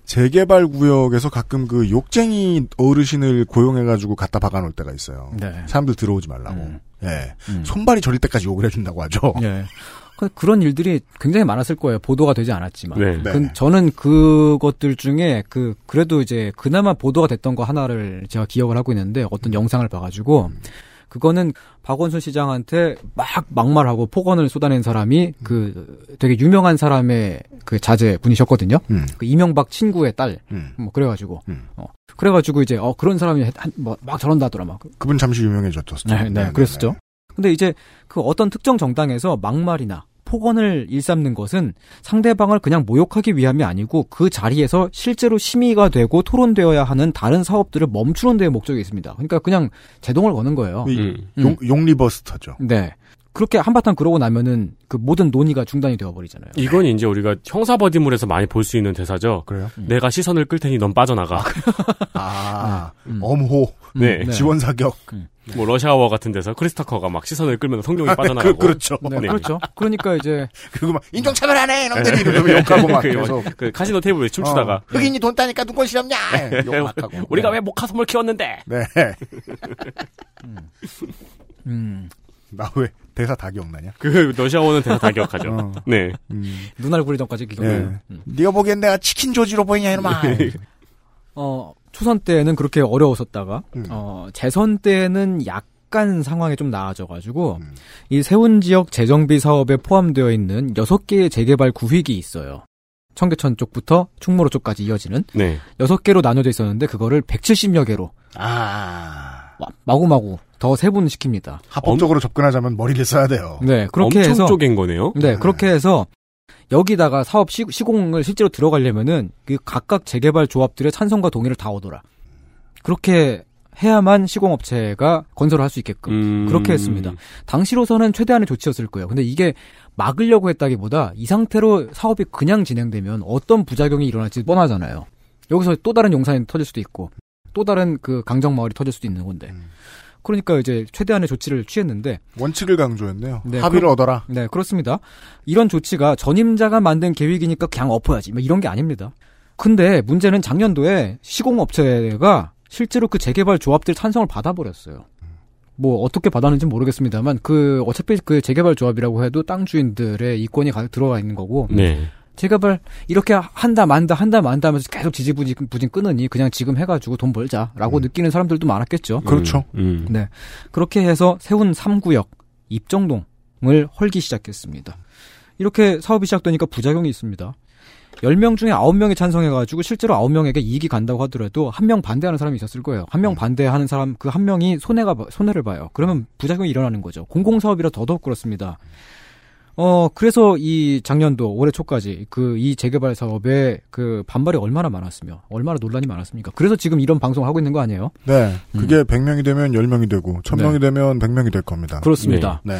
재개발 구역에서 가끔 그 욕쟁이 어르신을 고용해가지고 갖다 박아놓을 때가 있어요. 네. 사람들 들어오지 말라고. 음. 예. 음. 손발이 저릴 때까지 욕을 해준다고 하죠. 네. 그- 그런 일들이 굉장히 많았을 거예요. 보도가 되지 않았지만. 네. 네. 그- 저는 그것들 중에 그 그래도 이제 그나마 보도가 됐던 거 하나를 제가 기억을 하고 있는데 어떤 영상을 봐가지고 그거는 박원순 시장한테 막 막말하고 폭언을 쏟아낸 사람이 그 되게 유명한 사람의 그 자제 분이셨거든요. 음. 그 이명박 친구의 딸. 음. 뭐 그래가지고 음. 어 그래가지고 이제 어 그런 사람이 뭐막 저런다더라 막. 그분 잠시 유명해졌었죠. 네, 네, 그랬었죠. 근데 이제 그 어떤 특정 정당에서 막말이나 폭언을 일삼는 것은 상대방을 그냥 모욕하기 위함이 아니고 그 자리에서 실제로 심의가 되고 토론되어야 하는 다른 사업들을 멈추는 데 목적이 있습니다. 그러니까 그냥 제동을 거는 거예요. 이 음. 용, 용리버스터죠. 네. 그렇게 한바탕 그러고 나면은 그 모든 논의가 중단이 되어버리잖아요. 이건 이제 우리가 형사 버디물에서 많이 볼 수 있는 대사죠. 그래요? 내가 시선을 끌 테니 넌 빠져나가. 아, 음. 엄호, 네. 네. 지원 사격. 뭐 러시아워 같은 데서 크리스타커가 막 시선을 끌면 성룡이 빠져나가고. 그, 그렇죠. 네, 네. 그렇죠. 그러니까 이제 그리고 막 인종 차별하네 이놈들이 이러고 욕하고 막 그, 계속 그 카지노 테이블에 춤추다가 어, 흑인이 돈 따니까 눈꼴 시렵냐 욕막 하고 우리가 왜 모카솜을 키웠는데? 네. 음, 나왜 대사 다 기억나냐? 그 러시아어는 대사 다 기억하죠. 어. 네. 음. 눈알 부리 전까지 네. 기억나요. 음. 네가 보기엔 내가 치킨 조지로 보이냐 이놈아. 어, 초선 때는 그렇게 어려웠었다가, 음. 어, 재선 때는 약간 상황이 좀 나아져가지고, 음. 이 세운 지역 재정비 사업에 포함되어 있는 6개의 재개발 구획이 있어요. 청계천 쪽부터 충무로 쪽까지 이어지는 네. 6개로 나눠져 있었는데, 그거를 170여 개로 아 마- 마구마구 더 세분시킵니다. 합법적으로 접근하자면 머리를 써야 돼요. 네, 그렇게 엄청 해서, 쪼갠 거네요. 네, 그렇게 해서, 여기다가 사업 시, 시공을 실제로 들어가려면은 그 각각 재개발 조합들의 찬성과 동의를 다 얻어라. 그렇게 해야만 시공업체가 건설을 할 수 있게끔 음. 그렇게 했습니다. 당시로서는 최대한의 조치였을 거예요. 근데 이게 막으려고 했다기보다 이 상태로 사업이 그냥 진행되면 어떤 부작용이 일어날지 뻔하잖아요. 여기서 또 다른 용산이 터질 수도 있고 또 다른 그 강정 마을이 터질 수도 있는 건데. 음. 그러니까 이제 최대한의 조치를 취했는데 원칙을 강조했네요. 네, 합의를 그럼- 얻어라. 네, 그렇습니다. 이런 조치가 전임자가 만든 계획이니까 그냥 엎어야지. 뭐 이런 게 아닙니다. 근데 문제는 작년도에 시공업체가 실제로 그 재개발 조합들 찬성을 받아버렸어요. 뭐 어떻게 받았는지 모르겠습니다만 그 어차피 그 재개발 조합이라고 해도 땅 주인들의 이권이 가- 들어가 있는 거고 네. 재개발 이렇게 한다 만다 한다 만다 하면서 계속 지지부진 부진 끊으니 그냥 지금 해가지고 돈 벌자라고 느끼는 사람들도 많았겠죠. 그렇죠. 음. 네. 그렇게 해서 세운 3구역 입정동을 헐기 시작했습니다. 이렇게 사업이 시작되니까 부작용이 있습니다. 10명 중에 9명이 찬성해가지고 실제로 9명에게 이익이 간다고 하더라도 한 명 반대하는 사람이 있었을 거예요. 한 명 반대하는 사람 그 한 명이 손해가 손해를 봐요. 그러면 부작용이 일어나는 거죠. 공공사업이라 더더욱 그렇습니다. 어 그래서 이 작년도 올해 초까지 그 이 재개발 사업에 그 반발이 얼마나 많았으며 얼마나 논란이 많았습니까? 그래서 지금 이런 방송을 하고 있는 거 아니에요? 네. 그게 100명이 되면 10명이 되고 1000명이 네. 되면 100명이 될 겁니다. 그렇습니다. 네.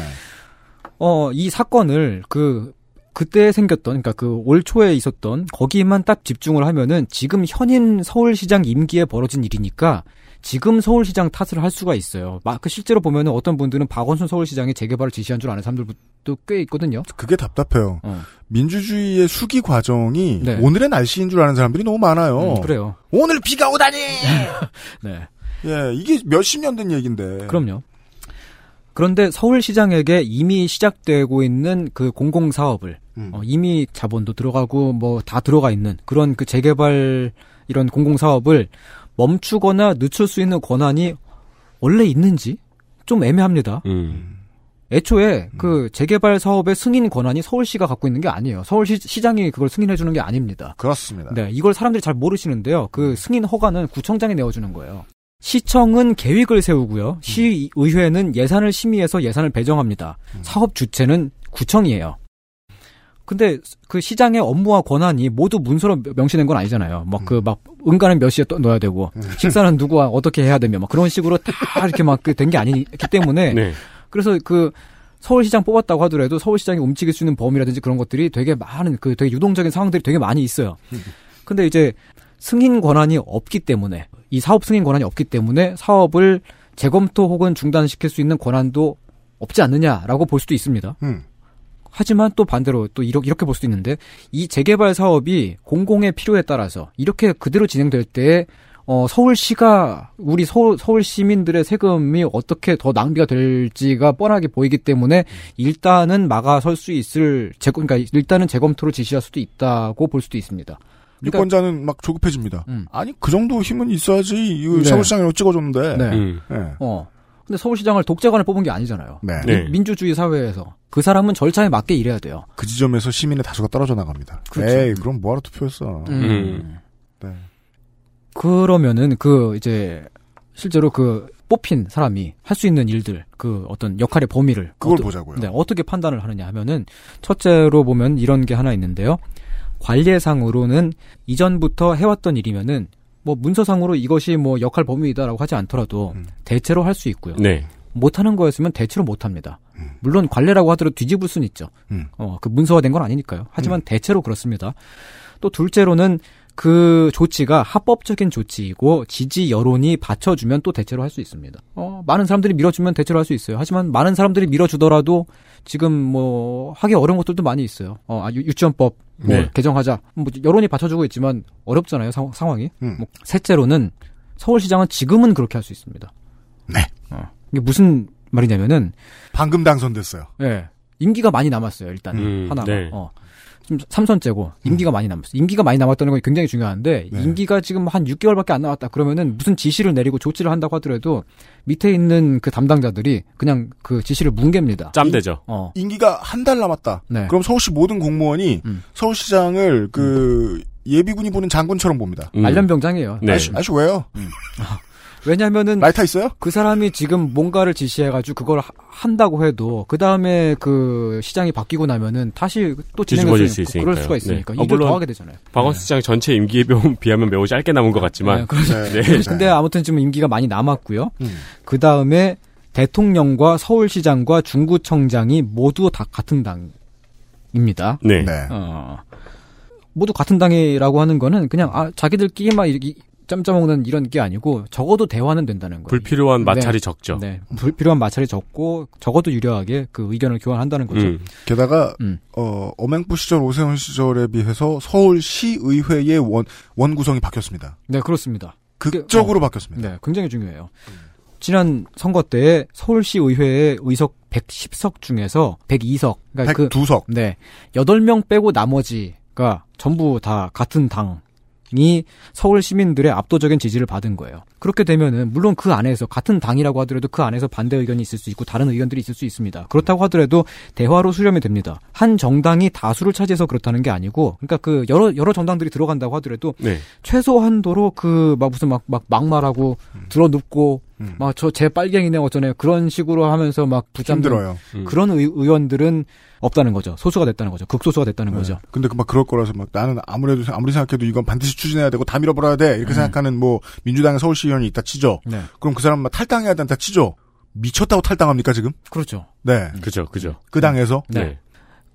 어, 이 사건을 그 그때 생겼던 그러니까 그 올 초에 있었던 거기만 딱 집중을 하면은 지금 현인 서울시장 임기에 벌어진 일이니까 지금 서울시장 탓을 할 수가 있어요. 막그 실제로 보면은 어떤 분들은 박원순 서울시장이 재개발을 지시한 줄 아는 사람들도 꽤 있거든요. 그게 답답해요. 어. 민주주의의 수기 과정이 네. 오늘의 날씨인 줄 아는 사람들이 너무 많아요. 음, 그래요. 오늘 비가 오다니! 네. 예, 이게 몇십 년 된 얘기인데. 그럼요. 그런데 서울시장에게 이미 시작되고 있는 그 공공사업을 음. 어, 이미 자본도 들어가고 뭐 다 들어가 있는 그런 그 재개발 이런 공공사업을 멈추거나 늦출 수 있는 권한이 원래 있는지 좀 애매합니다. 음. 애초에 그 재개발 사업의 승인 권한이 서울시가 갖고 있는 게 아니에요. 서울시 시장이 그걸 승인해 주는 게 아닙니다. 그렇습니다. 네, 이걸 사람들이 잘 모르시는데요. 그 승인 허가는 구청장이 내어주는 거예요. 시청은 계획을 세우고요. 시의회는 예산을 심의해서 예산을 배정합니다. 사업 주체는 구청이에요. 근데 그 시장의 업무와 권한이 모두 문서로 명시된 건 아니잖아요. 막 그막 응가는 몇 시에 또 넣어야 되고 식사는 누구와 어떻게 해야 되며 막 그런 식으로 다 이렇게 막된게 아니기 때문에 네. 그래서 그 서울시장 뽑았다고 하더라도 서울시장이 움직일 수 있는 범위라든지 그런 것들이 되게 많은 그 되게 유동적인 상황들이 되게 많이 있어요. 근데 이제 승인 권한이 없기 때문에 이 사업 승인 권한이 없기 때문에 사업을 재검토 혹은 중단시킬 수 있는 권한도 없지 않느냐라고 볼 수도 있습니다. 음. 하지만 또 반대로 또 이렇게, 이렇게 볼 수도 있는데 이 재개발 사업이 공공의 필요에 따라서 이렇게 그대로 진행될 때 어, 서울시가 우리 서울, 서울 시민들의 세금이 어떻게 더 낭비가 될지가 뻔하게 보이기 때문에 일단은 막아설 수 있을 재 그러니까 일단은 재검토를 지시할 수도 있다고 볼 수도 있습니다. 그러니까- 유권자는 막 조급해집니다. 음. 아니 그 정도 힘은 있어야지 이 네. 서울시장으로 찍어줬는데. 네. 음. 예. 어. 근데 서울시장을 독재관을 뽑은 게 아니잖아요. 네. 네. 민주주의 사회에서 그 사람은 절차에 맞게 일해야 돼요. 그 지점에서 시민의 다수가 떨어져 나갑니다. 그렇죠. 에이 그럼 뭐하러 투표했어. 음. 네. 그러면은 그 이제 실제로 그 뽑힌 사람이 할 수 있는 일들 그 어떤 역할의 범위를 그걸 어떠- 보자고요. 네, 어떻게 판단을 하느냐 하면은 첫째로 보면 이런 게 하나 있는데요. 관례상으로는 이전부터 해왔던 일이면은 뭐 문서상으로 이것이 뭐 역할 범위이다라고 하지 않더라도 음. 대체로 할 수 있고요. 네. 못하는 거였으면 대체로 못합니다. 물론 관례라고 하더라도 뒤집을 수는 있죠. 음. 어, 그 문서화된 건 아니니까요. 하지만 대체로 그렇습니다. 또 둘째로는 그 조치가 합법적인 조치이고 지지 여론이 받쳐주면 또 대체로 할 수 있습니다. 어, 많은 사람들이 밀어주면 대체로 할 수 있어요. 하지만 많은 사람들이 밀어주더라도 지금 뭐 하기 어려운 것들도 많이 있어요. 어, 아, 유- 유치원법 뭐 네. 개정하자. 뭐 여론이 받쳐주고 있지만 어렵잖아요. 상, 상황이. 음. 뭐 셋째로는 서울시장은 지금은 그렇게 할 수 있습니다. 네. 어, 이게 무슨 말이냐면은 방금 당선됐어요. 예. 임기가 많이 남았어요, 일단. 음, 하나가. 네. 어. 지금 삼선째고, 임기가 많이 남았어요. 임기가 많이 남았다는 건 굉장히 중요한데, 네. 임기가 지금 한 6개월밖에 안 남았다. 그러면은 무슨 지시를 내리고 조치를 한다고 하더라도, 밑에 있는 그 담당자들이 그냥 그 지시를 뭉갭니다. 짬되죠. 어. 임기가 한 달 남았다. 네. 그럼 서울시 모든 공무원이 음. 서울시장을 그 예비군이 보는 장군처럼 봅니다. 음. 말년병장이에요. 네. 아시, 아시 왜요? 왜냐면은, 라이터 있어요? 그 사람이 지금 뭔가를 지시해가지고 그걸 하- 한다고 해도 그 다음에 그 시장이 바뀌고 나면은 다시 또 뒤집어질 진행할 수수 그럴. 수가 있으니까 네. 어, 일을 물론 더 하게 되잖아요. 박원순 시장의 전체 임기에 비하면- 비하면 매우 짧게 남은 것 같지만 네, 그렇죠. 네. 네. 근데 아무튼 지금 임기가 많이 남았고요. 음. 그 다음에 대통령과 서울시장과 중구청장이 모두 다 같은 당입니다. 네. 네. 어, 모두 같은 당이라고 하는 거는 그냥 아, 자기들끼리만 이렇게 짬짜먹는 이런 게 아니고 적어도 대화는 된다는 거예요. 불필요한 마찰이 네. 적죠. 네, 불필요한 마찰이 적고 적어도 유려하게 그 의견을 교환한다는 거죠. 음. 게다가 음. 어, 엄행부 시절 오세훈 시절에 비해서 서울시의회의 원, 원 구성이 바뀌었습니다. 네, 그렇습니다. 극적으로 바뀌었습니다. 네, 굉장히 중요해요. 지난 선거 때 서울시 의회의 의석 110석 중에서 102석, 그러니까 그 102석. 네. 8명 빼고 나머지가 전부 다 같은 당 이 서울 시민들의 압도적인 지지를 받은 거예요. 그렇게 되면은 물론 그 안에서 같은 당이라고 하더라도 그 안에서 반대 의견이 있을 수 있고 다른 의견들이 있을 수 있습니다. 그렇다고 하더라도 대화로 수렴이 됩니다. 한 정당이 다수를 차지해서 그렇다는 게 아니고 그러니까 그 여러 여러 정당들이 들어간다고 하더라도 네. 최소한도로 그 막 무슨 막 막 막말하고 들어눕고 음. 막저제 빨갱이네 어쩌네 그런 식으로 하면서 막 힘들어요. 음. 그런 의, 의원들은 없다는 거죠. 소수가 됐다는 거죠. 극소수가 됐다는 네. 거죠. 근데 그 막 그럴 거라서 막 나는 아무래도 아무리 생각해도 이건 반드시 추진해야 되고 다 밀어버려야 돼 이렇게 생각하는 뭐 민주당의 서울시 의원이 있다 치죠. 네. 그럼 그 사람 막 탈당해야 된다 치죠. 미쳤다고 탈당합니까 지금? 그렇죠. 네. 그죠, 그죠. 그 당에서 네.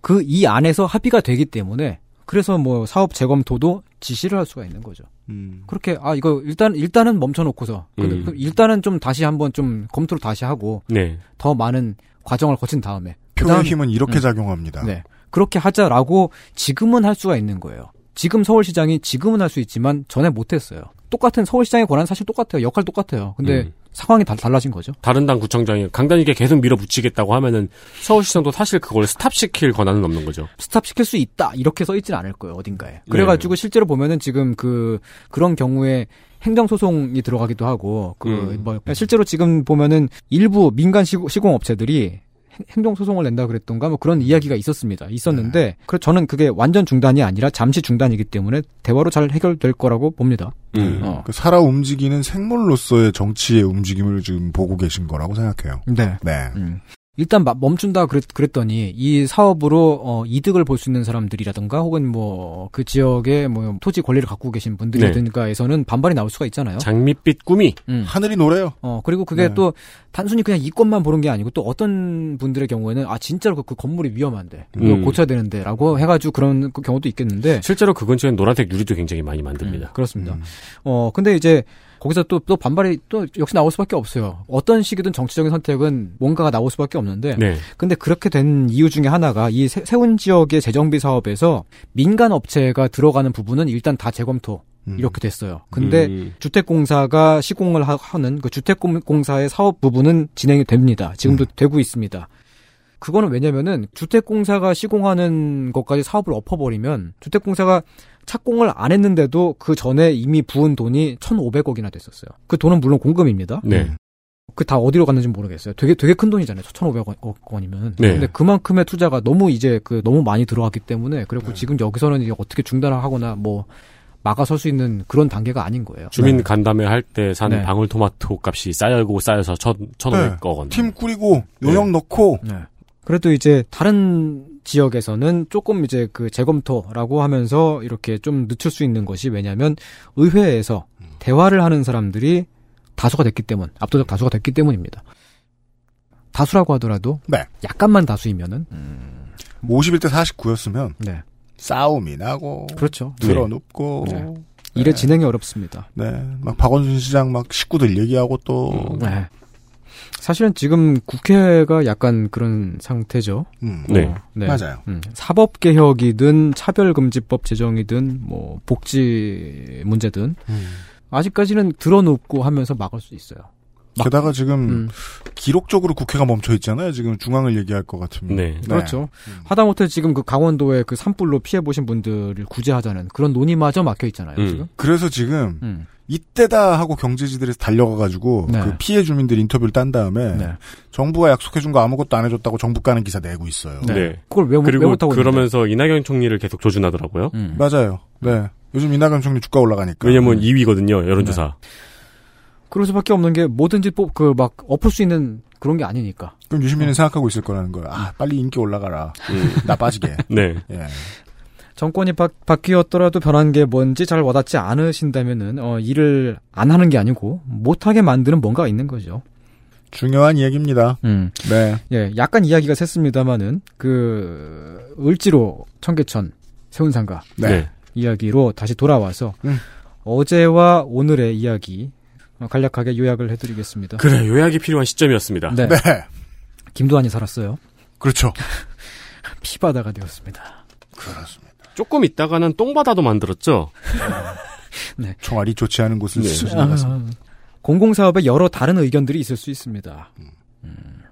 그 이 안에서 합의가 되기 때문에 그래서 뭐 사업 재검토도 지시를 할 수가 있는 거죠. 음. 그렇게 아 이거 일단 일단은 멈춰놓고서 근데 음. 그 일단은 좀 다시 한번 좀 검토를 다시 하고 네. 더 많은 과정을 거친 다음에 표의 그다음- 힘은 이렇게 음. 작용합니다. 네 그렇게 하자라고 지금은 할 수가 있는 거예요. 지금 서울시장이 지금은 할 수 있지만 전에 못했어요. 똑같은 서울시장의 권한 사실 똑같아요. 역할 똑같아요. 근데 음. 상황이 다 달라진 거죠. 다른 당 구청장이 강단있게 계속 밀어붙이겠다고 하면은 서울시장도 사실 그걸 스탑시킬 권한은 없는 거죠. 스탑시킬 수 있다 이렇게 써 있지는 않을 거예요 어딘가에 그래가지고 실제로 보면은 지금 그 그런 경우에 행정소송이 들어가기도 하고 그 음. 뭐 실제로 지금 보면은 일부 민간 시공, 시공업체들이 행- 행정 소송을 낸다 그랬던가 뭐 그런 이야기가 있었습니다 있었는데 그래 저는 그게 완전 중단이 아니라 잠시 중단이기 때문에 대화로 잘 해결될 거라고 봅니다 음. 어. 그 살아 움직이는 생물로서의 정치의 움직임을 지금 보고 계신 거라고 생각해요. 네 네. 음. 일단 마- 멈춘다 그랬, 그랬더니 이 사업으로 어, 이득을 볼 수 있는 사람들이라든가 혹은 뭐 그 지역에 뭐 토지 권리를 갖고 계신 분들이라든가에서는 반발이 나올 수가 있잖아요. 장밋빛 꿈이 음. 하늘이 노래요. 어 그리고 그게 네. 또 단순히 그냥 이권만 보는 게 아니고 또 어떤 분들의 경우에는 아 진짜로 그, 그 건물이 위험한데 이거 음. 고쳐야 되는데라고 해가지고 그런 그 경우도 있겠는데 실제로 그 근처엔 노란색 유리도 굉장히 많이 만듭니다. 그렇습니다. 음. 어 근데 이제 거기서 또 또 반발이 또 역시 나올 수밖에 없어요. 어떤 식이든 정치적인 선택은 뭔가가 나올 수밖에 없는데 네. 근데 그렇게 된 이유 중에 하나가 이 세- 세운 지역의 재정비 사업에서 민간 업체가 들어가는 부분은 일단 다 재검토 음. 이렇게 됐어요. 근데 음. 주택공사가 시공을 하, 하는 그 주택공사의 사업 부분은 진행이 됩니다. 지금도 되고 있습니다. 그거는 왜냐면은 주택공사가 시공하는 것까지 사업을 엎어버리면 주택공사가 착공을 안 했는데도 그 전에 이미 부은 돈이 1,500억이나 됐었어요. 그 돈은 물론 공금입니다. 네. 그 다 어디로 갔는지 모르겠어요. 되게 되게 큰 돈이잖아요. 1,500억 원이면. 네. 근데 그만큼의 투자가 너무 이제 그 너무 많이 들어왔기 때문에 그리고 지금 여기서는 이제 어떻게 중단을 하거나 뭐 막아설 수 있는 그런 단계가 아닌 거예요. 주민 간담회 할 때산 네. 방울토마토 값이 쌓여고 쌓여서 천, 천오백 억 원. 팀 꾸리고 요령 넣고 네. 그래도 이제 다른 지역에서는 조금 이제 그 재검토라고 하면서 이렇게 좀 늦출 수 있는 것이 왜냐하면 의회에서 대화를 하는 사람들이 다수가 됐기 때문, 압도적 다수가 됐기 때문입니다. 다수라고 하더라도 네. 약간만 다수이면은 51대 49였으면 네. 싸움이 나고 그렇죠. 드러눕고 네. 일의 진행이 어렵습니다. 네. 막 박원순 시장 막 식구들 얘기하고 또 네. 사실은 지금 국회가 약간 그런 상태죠. 음. 네. 어, 맞아요. 음, 사법 개혁이든 차별금지법 제정이든 뭐 복지 문제든 음. 아직까지는 들어눕고 하면서 막을 수 있어요. 막- 게다가 지금 음, 기록적으로 국회가 멈춰 있잖아요. 지금 중앙을 얘기할 것 같으면. 네. 그렇죠. 하다못해 지금 그 강원도의 그 산불로 피해 보신 분들을 구제하자는 그런 논의마저 막혀 있잖아요. 음. 지금. 그래서 지금 음. 이때다 하고 경제지들에서 달려가가지고 네. 그 피해 주민들 인터뷰를 딴 다음에 네. 정부가 약속해준 거 아무것도 안 해줬다고 정부 까는 기사 내고 있어요. 네. 네. 그걸 왜, 못- 왜 그리고 못하고 그러면서 이낙연 총리를 계속 조준하더라고요. 있는데. 음. 맞아요. 네. 요즘 이낙연 총리 주가 올라가니까. 왜냐면 2위거든요, 여론조사. 그럴 수밖에 없는 게 뭐든지 그 막 엎을 수 있는 그런 게 아니니까. 그럼 유시민은 생각하고 있을 거라는 거예요. 아, 빨리 인기 올라가라. 음. 나 빠지게. 네. 예. 정권이 바, 바뀌었더라도 변한 게 뭔지 잘 와닿지 않으신다면은 어, 일을 안 하는 게 아니고 못하게 만드는 뭔가가 있는 거죠. 중요한 얘기입니다. 음. 네. 예, 약간 이야기가 샜습니다만은 그 을지로 청계천 세운상가 네. 네. 이야기로 다시 돌아와서 음. 어제와 오늘의 이야기 어, 간략하게 요약을 해드리겠습니다. 그래, 요약이 필요한 시점이었습니다. 네, 네. 김도환이 살았어요. 그렇죠. 피바다가 되었습니다. 그렇습니다. 조금 있다가는 똥바다도 만들었죠. 총알이 좋지 않은 곳을 네. 것은. 아, 공공사업에 여러 다른 의견들이 있을 수 있습니다. 음,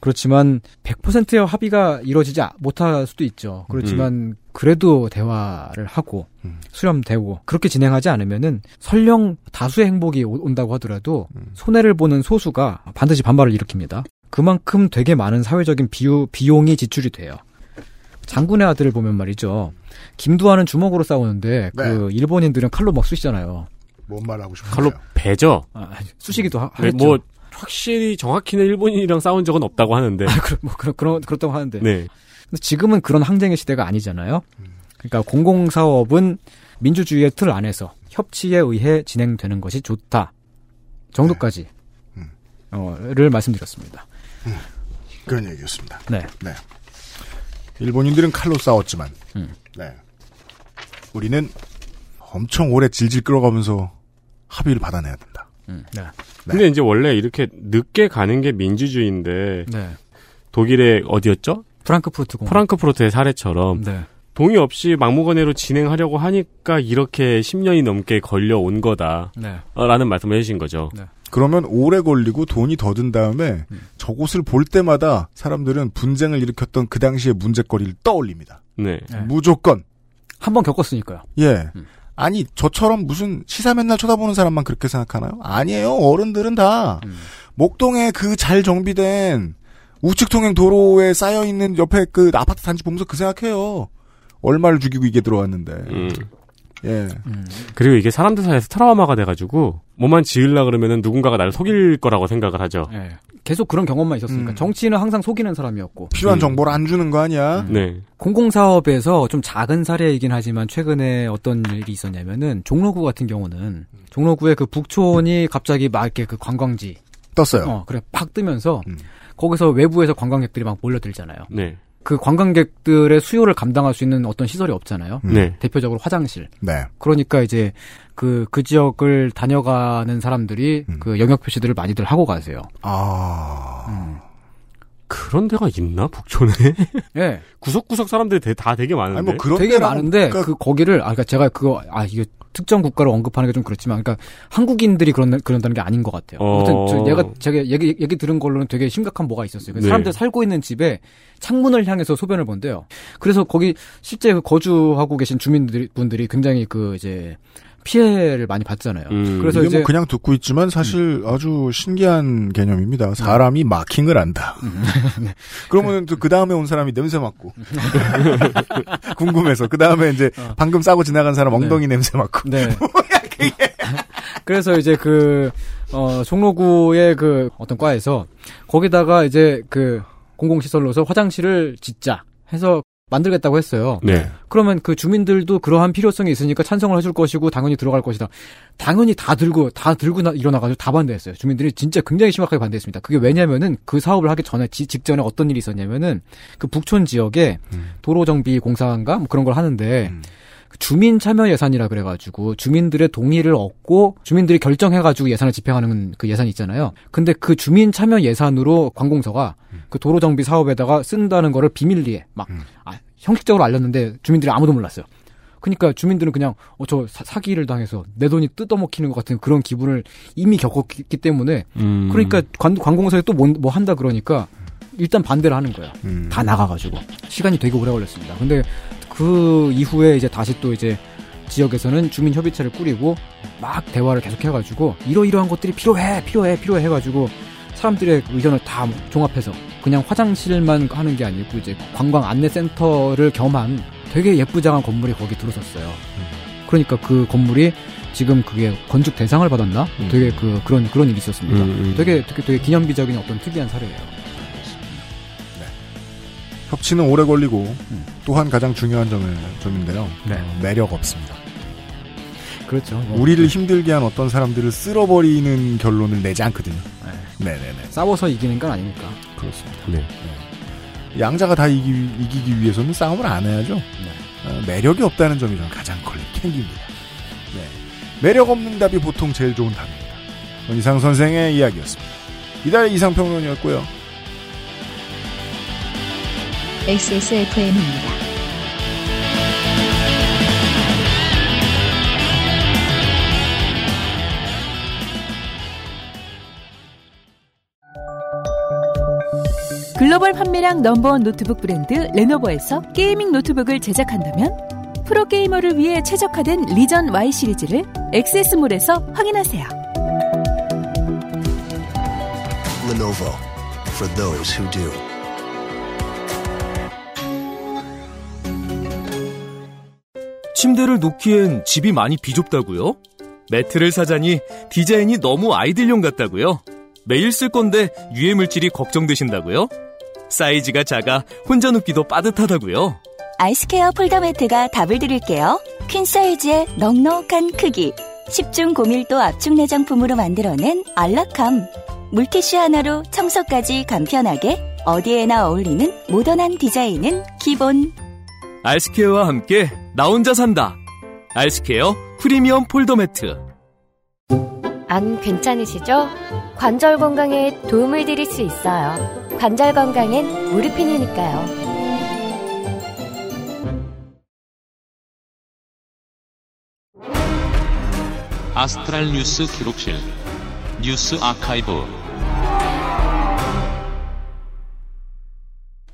그렇지만 100%의 합의가 이루어지지 못할 수도 있죠. 그렇지만 그래도 대화를 하고 음. 수렴되고 그렇게 진행하지 않으면은 설령 다수의 행복이 오- 온다고 하더라도 손해를 보는 소수가 반드시 반발을 일으킵니다. 그만큼 되게 많은 사회적인 비유, 비용이 지출이 돼요. 장군의 아들을 보면 말이죠. 김두한은 주먹으로 싸우는데 네. 그 일본인들은 칼로 막 쑤시잖아요. 뭔 말하고 싶은요 칼로 배죠. 아, 쑤시기도 하, 네. 뭐 확실히 정확히는 일본인이랑 싸운 적은 없다고 하는데. 그러, 뭐 그런 그런 그렇다고 하는데. 네. 근데 지금은 그런 항쟁의 시대가 아니잖아요. 그러니까 공공 사업은 민주주의의 틀 안에서 협치에 의해 진행되는 것이 좋다. 정도까지 음. 어를 말씀드렸습니다. 그런 얘기였습니다. 네. 네. 일본인들은 칼로 싸웠지만, 음. 네. 우리는 엄청 오래 질질 끌어가면서 합의를 받아내야 된다. 음. 네. 근데 이제 원래 이렇게 늦게 가는 게 민주주의인데 네. 독일의 어디였죠? 프랑크푸르트 공. 프랑크푸르트의 사례처럼 네. 동의 없이 막무가내로 진행하려고 하니까 이렇게 10년이 넘게 걸려온 거다라는 네. 말씀을 해주신 거죠. 네. 그러면 오래 걸리고 돈이 더 든 다음에 음. 저곳을 볼 때마다 사람들은 분쟁을 일으켰던 그 당시의 문제거리를 떠올립니다. 네. 네. 무조건. 한 번 겪었으니까요. 예. 음. 아니, 저처럼 무슨 시사 맨날 쳐다보는 사람만 그렇게 생각하나요? 아니에요. 어른들은 다. 음. 목동에 그 잘 정비된 우측 통행 도로에 쌓여 있는 옆에 그 아파트 단지 보면서 그 생각해요. 얼마를 죽이고 이게 들어왔는데. 음. 예. 그리고 이게 사람들 사이에서 트라우마가 돼가지고 뭐만 지으려 그러면은 누군가가 나를 속일 거라고 생각을 하죠. 네. 계속 그런 경험만 있었으니까 음. 정치인은 항상 속이는 사람이었고 필요한 음. 정보를 안 주는 거 아니야? 네. 공공사업에서 좀 작은 사례이긴 하지만 최근에 어떤 일이 있었냐면은 종로구 같은 경우는 종로구의 그 북촌이 갑자기 막 이렇게 그 관광지 떴어요. 어 그래 팍 뜨면서 음. 거기서 외부에서 관광객들이 막 몰려들잖아요. 네. 그 관광객들의 수요를 감당할 수 있는 어떤 시설이 없잖아요. 음. 네. 대표적으로 화장실. 네. 그러니까 이제 그, 그 지역을 다녀가는 사람들이 음. 그 영역 표시들을 많이들 하고 가세요. 아. 음. 그런 데가 있나 북촌에? 예. 구석구석 사람들이 되- 다 되게 많은데. 아니, 뭐 그런 되게 데라고- 많은데 그러니까 그 거기를 아 그러니까 제가 그거 아 이게 특정 국가를 언급하는 게 좀 그렇지만 그러니까 한국인들이 그런 그런다는 게 아닌 것 같아요. 어. 아무튼 저 얘가 제가 얘기 얘기 들은 걸로는 되게 심각한 뭐가 있었어요. 그 네. 사람들 살고 있는 집에 창문을 향해서 소변을 본대요. 그래서 거기 실제 그 거주하고 계신 주민들이 분들이 굉장히 그 이제 피해를 많이 받잖아요. 음. 그래서 이게 이제 뭐 그냥 듣고 있지만 사실 아주 신기한 개념입니다. 사람이 마킹을 한다. 네. 그러면 또 그 다음에 온 사람이 냄새 맡고 궁금해서 그 다음에 이제 방금 싸고 지나간 사람 엉덩이 냄새 맡고 네. 그래서 이제 그, 어, 종로구의 그 어떤 과에서 거기다가 이제 그 공공시설로서 화장실을 짓자 해서 만들겠다고 했어요. 네. 그러면 그 주민들도 그러한 필요성이 있으니까 찬성을 해줄 것이고 당연히 들어갈 것이다. 당연히 다 들고 다 들고 나, 일어나가지고 다 반대했어요. 주민들이 진짜 굉장히 심각하게 반대했습니다. 그게 왜냐면은 그 사업을 하기 전에 지- 직전에 어떤 일이 있었냐면은 그 북촌 지역에 도로 정비 공사인가 뭐 그런 걸 하는데 음. 주민 참여 예산이라 그래가지고 주민들의 동의를 얻고 주민들이 결정해가지고 예산을 집행하는 그 예산이 있잖아요. 근데 그 주민 참여 예산으로 관공서가 그 도로 정비 사업에다가 쓴다는 거를 비밀리에 막 음. 아, 형식적으로 알렸는데 주민들이 아무도 몰랐어요. 그러니까 주민들은 그냥 어 저 사 기를 당해서 내 돈이 뜯어먹히는 것 같은 그런 기분을 이미 겪었기 때문에 음. 그러니까 관, 관공서에 또 뭐 한다 그러니까 일단 반대를 하는 거예요. 음. 다 나가가지고 시간이 되게 오래 걸렸습니다. 근데 그 이후에 이제 다시 또 이제 지역에서는 주민 협의체를 꾸리고 막 대화를 계속 해가지고 이러이러한 것들이 필요해 필요해 필요해 해가지고 사람들의 의견을 다 종합해서 그냥 화장실만 하는 게 아니고 이제 관광 안내 센터를 겸한 되게 예쁘장한 건물이 거기 들어섰어요. 그러니까 그 건물이 지금 그게 건축 대상을 받았나? 되게 그 그런 그런 일이 있었습니다. 음, 음. 되게 되게 되게 기념비적인 어떤 특이한 사례예요. 협치는 오래 걸리고 또한 가장 중요한 점은 점인데요. 네. 어, 매력 없습니다. 그렇죠. 뭐. 우리를 힘들게 한 어떤 사람들을 쓸어버리는 결론을 내지 않거든요. 네, 네, 네. 싸워서 이기는 건 아니니까. 그렇습니다. 네. 양자가 다 이기, 이기기 위해서는 싸움을 안 해야죠. 어, 매력이 없다는 점이 저는 가장 걸린 캥기입니다. 네. 매력 없는 답이 보통 제일 좋은 답입니다. 이상 선생의 이야기였습니다. 이달의 이상평론이었고요. XSFM입니다. 글로벌 판매량 number one 노트북 브랜드 레노버에서 게이밍 노트북을 제작한다면 프로게이머를 위해 최적화된 리전 Y 시리즈를 XS몰에서 확인하세요. Lenovo for those who do. 침대를 놓기엔 집이 많이 비좁다고요? 매트를 사자니 디자인이 너무 아이들용 같다고요? 매일 쓸 건데 유해 물질이 걱정되신다고요? 사이즈가 작아 혼자 눕기도 빠듯하다고요? 아이스케어 폴더 매트가 답을 드릴게요. 퀸 사이즈의 넉넉한 크기. 10중 고밀도 압축 내장품으로 만들어낸 안락함. 물티슈 하나로 청소까지 간편하게 어디에나 어울리는 모던한 디자인은 기본. 아이스케어와 함께 나 혼자 산다. 아이스케어 프리미엄 폴더 매트. 안 괜찮으시죠? 관절 건강에 도움을 드릴 수 있어요. 관절 건강엔 무르핀이니까요. 아스트랄 뉴스 기록실 뉴스 아카이브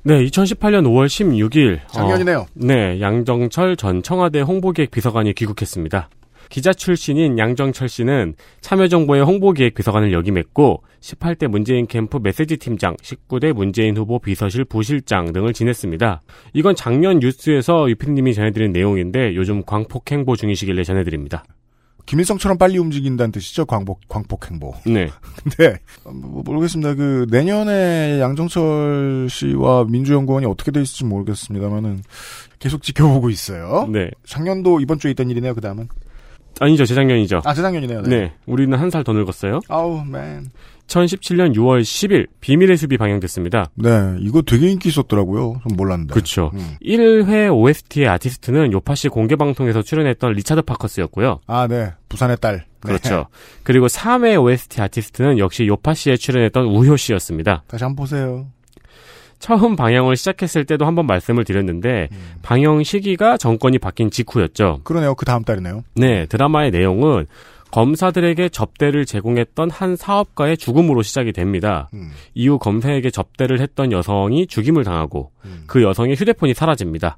네, 2018년 5월 16일. 작년이네요. 어, 네, 양정철 전 청와대 홍보기획 비서관이 귀국했습니다. 기자 출신인 양정철 씨는 참여정부의 홍보기획 비서관을 역임했고 18대 문재인 캠프 메시지 팀장, 19대 문재인 후보 비서실 부실장 등을 지냈습니다. 이건 작년 뉴스에서 유피님이 전해드린 내용인데 요즘 광폭 행보 중이시길래 전해드립니다. 김일성처럼 빨리 움직인다는 뜻이죠. 광복 광폭 행보. 네. 근데 뭐 모르겠습니다. 그 내년에 양정철 씨와 민주연구원이 어떻게 돼 있을지 모르겠습니다만은 계속 지켜보고 있어요. 네. 작년도 이번 주에 있던 일이네요. 그 다음은 아니죠, 재작년이죠. 아 재작년이네요. 네. 네, 우리는 한 살 더 늙었어요. 아우 man. 2017년 6월 10일 비밀의 숲이 방영됐습니다. 네, 이거 되게 인기 있었더라고요. 좀 몰랐는데. 그렇죠. 음. 1회 OST의 아티스트는 요파시 공개 방송에서 출연했던 리차드 파커스였고요. 아, 네. 부산의 딸. 네. 그렇죠. 그리고 3회 OST 아티스트는 역시 요파시에 출연했던 우효 씨였습니다. 다시 한번 보세요. 처음 방영을 시작했을 때도 한번 말씀을 드렸는데 음. 방영 시기가 정권이 바뀐 직후였죠. 그러네요. 그 다음 달이네요. 네, 드라마의 내용은 검사들에게 접대를 제공했던 한 사업가의 죽음으로 시작이 됩니다. 음. 이후 검사에게 접대를 했던 여성이 죽임을 당하고 음. 그 여성의 휴대폰이 사라집니다.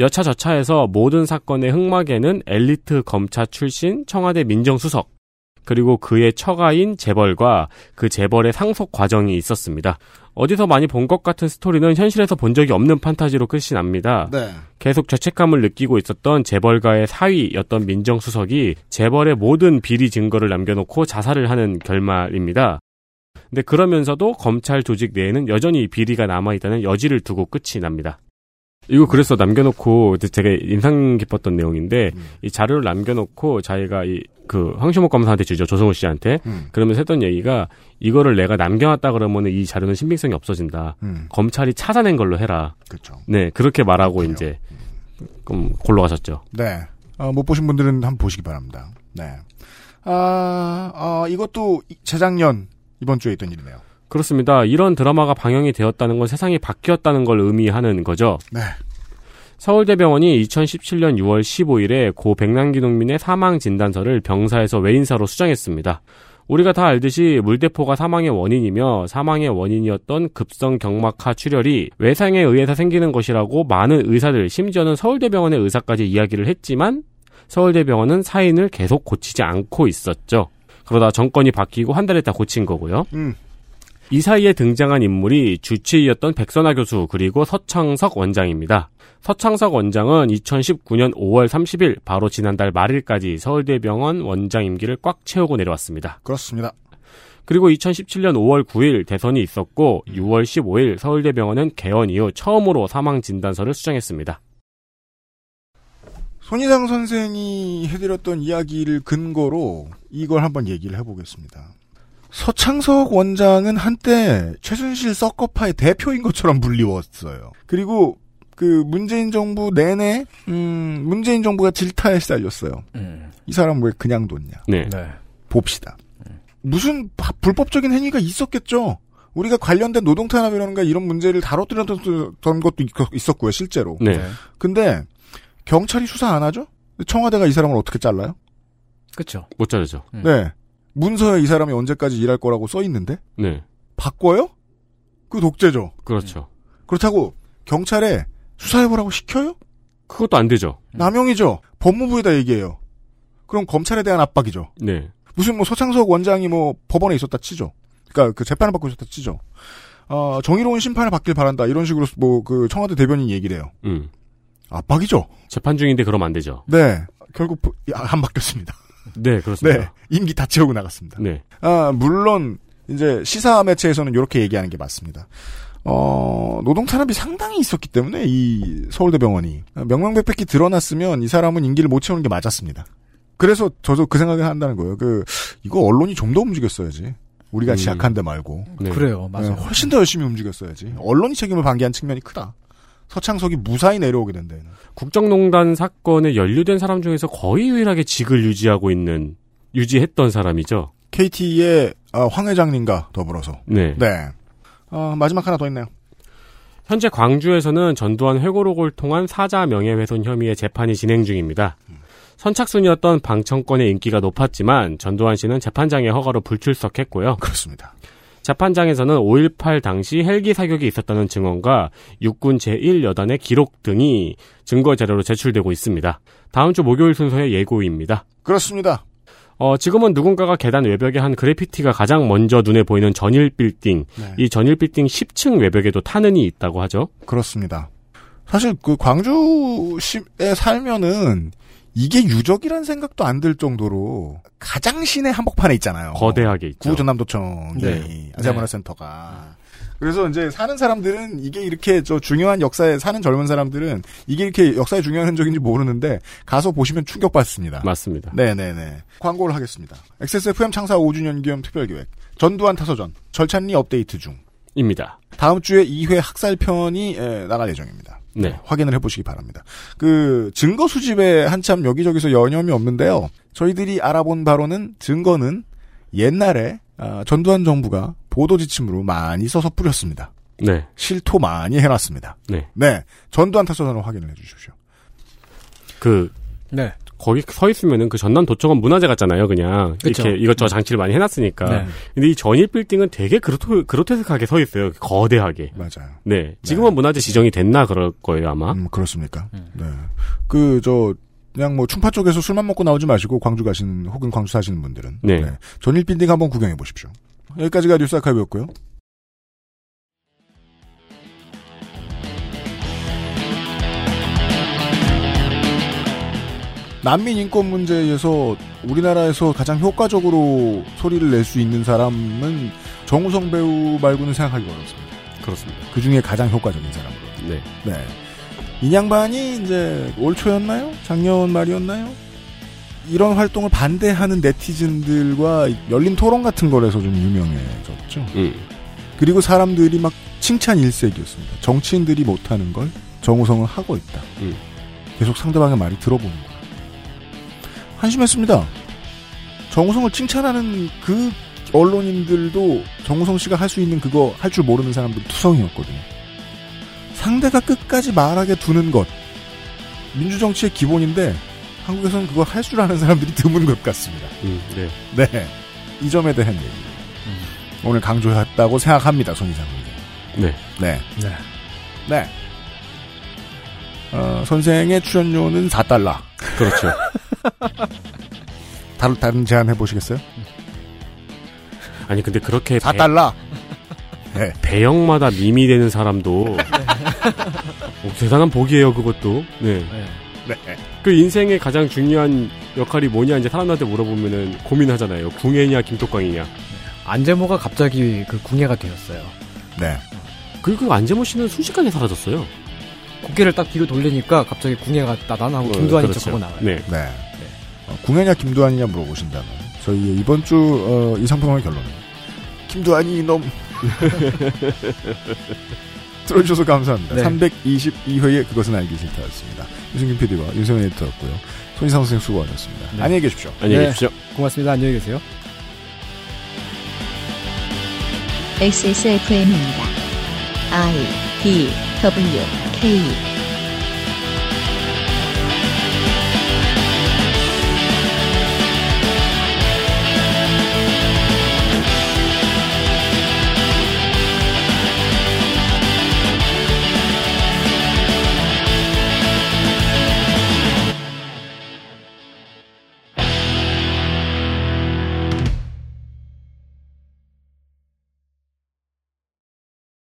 여차저차해서 모든 사건의 흑막에는 엘리트 검사 출신 청와대 민정수석 그리고 그의 처가인 재벌과 그 재벌의 상속 과정이 있었습니다. 어디서 많이 본 것 같은 스토리는 현실에서 본 적이 없는 판타지로 끝이 납니다. 네. 계속 죄책감을 느끼고 있었던 재벌가의 사위였던 민정수석이 재벌의 모든 비리 증거를 남겨놓고 자살을 하는 결말입니다. 근데 그러면서도 검찰 조직 내에는 여전히 비리가 남아있다는 여지를 두고 끝이 납니다. 이거 그래서 남겨놓고 되게 인상 깊었던 내용인데 음. 이 자료를 남겨놓고 자기가 이 그 황시목 검사한테 주죠 조성우 씨한테 음. 그러면서 했던 얘기가 이거를 내가 남겨놨다 그러면 이 자료는 신빙성이 없어진다 음. 검찰이 찾아낸 걸로 해라 그렇죠. 네 그렇게 말하고 이제 좀 골로 가셨죠 네. 어, 못 보신 분들은 한번 보시기 바랍니다. 네. 아, 아, 이것도 이- 재작년 이번 주에 있던 일이네요. 그렇습니다 이런 드라마가 방영이 되었다는 건 세상이 바뀌었다는 걸 의미하는 거죠 네. 서울대병원이 2017년 6월 15일에 고 백남기 농민의 사망 진단서를 병사에서 외인사로 수정했습니다. 우리가 다 알듯이 물대포가 사망의 원인이며 사망의 원인이었던 급성 경막하 출혈이 외상에 의해서 생기는 것이라고 많은 의사들, 심지어는 서울대병원의 의사까지 이야기를 했지만 서울대병원은 사인을 계속 고치지 않고 있었죠. 그러다 정권이 바뀌고 한달 있다 고친 거고요. 음. 이 사이에 등장한 인물이 주치의였던 백선아 교수 그리고 서창석 원장입니다. 서창석 원장은 2019년 5월 30일 바로 지난달 말일까지 서울대병원 원장 임기를 꽉 채우고 내려왔습니다. 그렇습니다. 그리고 2017년 5월 9일 대선이 있었고 6월 15일 서울대병원은 개원 이후 처음으로 사망 진단서를 수정했습니다. 손희상 선생이 해드렸던 이야기를 근거로 이걸 한번 얘기를 해보겠습니다. 서창석 원장은 한때 최순실 썩커파의 대표인 것처럼 불리웠어요. 그리고 그 문재인 정부 내내 음 문재인 정부가 질타에 시달렸어요. 이 사람 왜 그냥 뒀냐? 네. 봅시다. 무슨 바- 불법적인 행위가 있었겠죠. 우리가 관련된 노동 탄압이라는가 이런 문제를 다뤄드렸던 것도 있- 있었고요, 실제로. 네. 근데 경찰이 수사 안 하죠? 청와대가 이 사람을 어떻게 잘라요? 그렇죠. 못 자르죠. 네. 문서에 이 사람이 언제까지 일할 거라고 써 있는데 네. 바꿔요? 그 독재죠. 그렇죠. 그렇다고 경찰에 수사해보라고 시켜요? 그것도 안 되죠. 남용이죠. 법무부에다 얘기해요. 그럼 검찰에 대한 압박이죠. 네. 무슨 뭐 서창석 원장이 뭐 법원에 있었다 치죠. 그러니까 그 재판을 받고 있었다 치죠. 어, 정의로운 심판을 받길 바란다. 이런 식으로 뭐 그 청와대 대변인 얘기를 해요. 음. 압박이죠. 재판 중인데 그러면 안 되죠. 네. 결국 부- 안 바뀌었습니다. 네, 그렇습니다. 네. 임기 다 채우고 나갔습니다. 네. 아, 물론 이제 시사 매체에서는 이렇게 얘기하는 게 맞습니다. 어, 노동 탄압이 상당히 있었기 때문에 이 서울대병원이 명명백백히 드러났으면 이 사람은 임기를 못 채우는 게 맞았습니다. 그래서 저도 그 생각을 한다는 거예요. 그 이거 언론이 좀 더 움직였어야지. 우리 같이 음. 약한데 말고. 네. 그래요, 맞아요. 네, 훨씬 더 열심히 움직였어야지. 언론이 책임을 방기한 측면이 크다. 서창석이 무사히 내려오게 된 데는. 국정농단 사건에 연루된 사람 중에서 거의 유일하게 직을 유지하고 있는 유지했던 사람이죠. KT의 아, 황 회장님과 더불어서. 네. 네. 어, 마지막 하나 더 있네요. 현재 광주에서는 전두환 회고록을 통한 사자 명예훼손 혐의의 재판이 진행 중입니다. 선착순이었던 방청권의 인기가 높았지만 전두환 씨는 재판장의 허가로 불출석했고요. 그렇습니다. 재판장에서는 5.18 당시 헬기 사격이 있었다는 증언과 육군 제1여단의 기록 등이 증거 자료로 제출되고 있습니다. 다음 주 목요일 순서의 예고입니다. 그렇습니다. 어, 지금은 누군가가 계단 외벽에 한 그래피티가 가장 먼저 눈에 보이는 전일 빌딩, 네. 이 전일 빌딩 10층 외벽에도 탄흔이 있다고 하죠. 그렇습니다. 사실 그 광주시에 살면은 이게 유적이란 생각도 안 들 정도로 가장 시내 한복판에 있잖아요. 거대하게 있죠. 구전남도청이 네. 아시아문화 센터가. 그래서 이제 사는 사람들은 이게 이렇게 저 중요한 역사에 사는 젊은 사람들은 이게 이렇게 역사의 중요한 흔적인지 모르는데 가서 보시면 충격받습니다. 맞습니다. 네네네. 광고를 하겠습니다. XSFM 창사 5주년 기념 특별기획 전두환 타서전 절찬리 업데이트 중. 입니다. 다음 주에 2회 학살편이 에, 나갈 예정입니다. 네. 확인을 해보시기 바랍니다. 그 증거 수집에 한참 여기저기서 여념이 없는데요. 저희들이 알아본 바로는 증거는 옛날에 아, 전두환 정부가 보도 지침으로 많이 써서 뿌렸습니다. 네. 실토 많이 해놨습니다. 네. 네, 전두환 타서전을 확인을 해주십시오. 그, 네. 거기 서 있으면은 그 전남 도청은 문화재 같잖아요, 그냥. 그쵸. 이렇게 이것저것 장치를 많이 해놨으니까. 네. 근데 이 전일 빌딩은 되게 그로토, 그로테스크하게 서 있어요. 거대하게. 맞아요. 네. 지금은 문화재 지정이 됐나 그럴 거예요, 아마. 음, 그렇습니까? 네. 그, 저, 그냥 뭐 충파 쪽에서 술만 먹고 나오지 마시고 광주 가시는 혹은 광주 사시는 분들은 네. 전일 빌딩 한번 구경해 보십시오. 여기까지가 뉴스 아카이브였고요. 난민 인권 문제에서 우리나라에서 가장 효과적으로 소리를 낼 수 있는 사람은 정우성 배우 말고는 생각하기 어렵습니다. 그렇습니다. 그 중에 가장 효과적인 사람으로. 네. 네. 인양반이 이제 올 초였나요? 작년 말이었나요? 이런 활동을 반대하는 네티즌들과 열린 토론 같은 거에서 좀 유명해졌죠. 음. 그리고 사람들이 막 칭찬 일색이었습니다. 정치인들이 못하는 걸 정우성은 하고 있다. 음. 계속 상대방의 말이 들어보는 거야. 한심했습니다. 정우성을 칭찬하는 그 언론인들도 정우성 씨가 할 수 있는 그거 할 줄 모르는 사람들 투성이었거든요. 상대가 끝까지 말하게 두는 것. 민주정치의 기본인데 한국에서는 그걸 할줄 아는 사람들이 드문 것 같습니다. 음, 네. 네. 이 점에 대한 얘기. 오늘 강조했다고 생각합니다, 손 이상 선생. 네. 네. 네. 네. 어, 선생의 출연료는 4달러. 그렇죠. 다른, 다른 제안 해보시겠어요? 아니, 근데 그렇게. 4달러. 네. 배영마다 밈이 되는 사람도. 어, 대단한 복이에요, 그것도. 네. 네. 그 인생의 가장 중요한 역할이 뭐냐 이제 사람들한테 물어보면은 고민하잖아요. 궁예냐 김톡광이냐. 안재모가 갑자기 그 궁예가 되었어요. 네. 그리고 안재모 씨는 순식간에 사라졌어요. 고개를 딱 뒤로 돌리니까 갑자기 궁예가 나단하고 어, 김두한이 그렇죠. 척하고 나와요. 네. 네. 어, 궁예냐 김두한이냐 물어보신다면 저희의 이번 주 어, 이상평의 결론은 김두한이 이놈 들어주셔서 감사합니다. 네. 322회의 그것은 알기 싫다였습니다. 유승균 PD와 윤세민 에디터였고요. 손희상 선생 수고하셨습니다. 네. 안녕히 계십시오. 안녕히 네. 계십시오. 고맙습니다. 안녕히 계세요. XSFM입니다. I D W K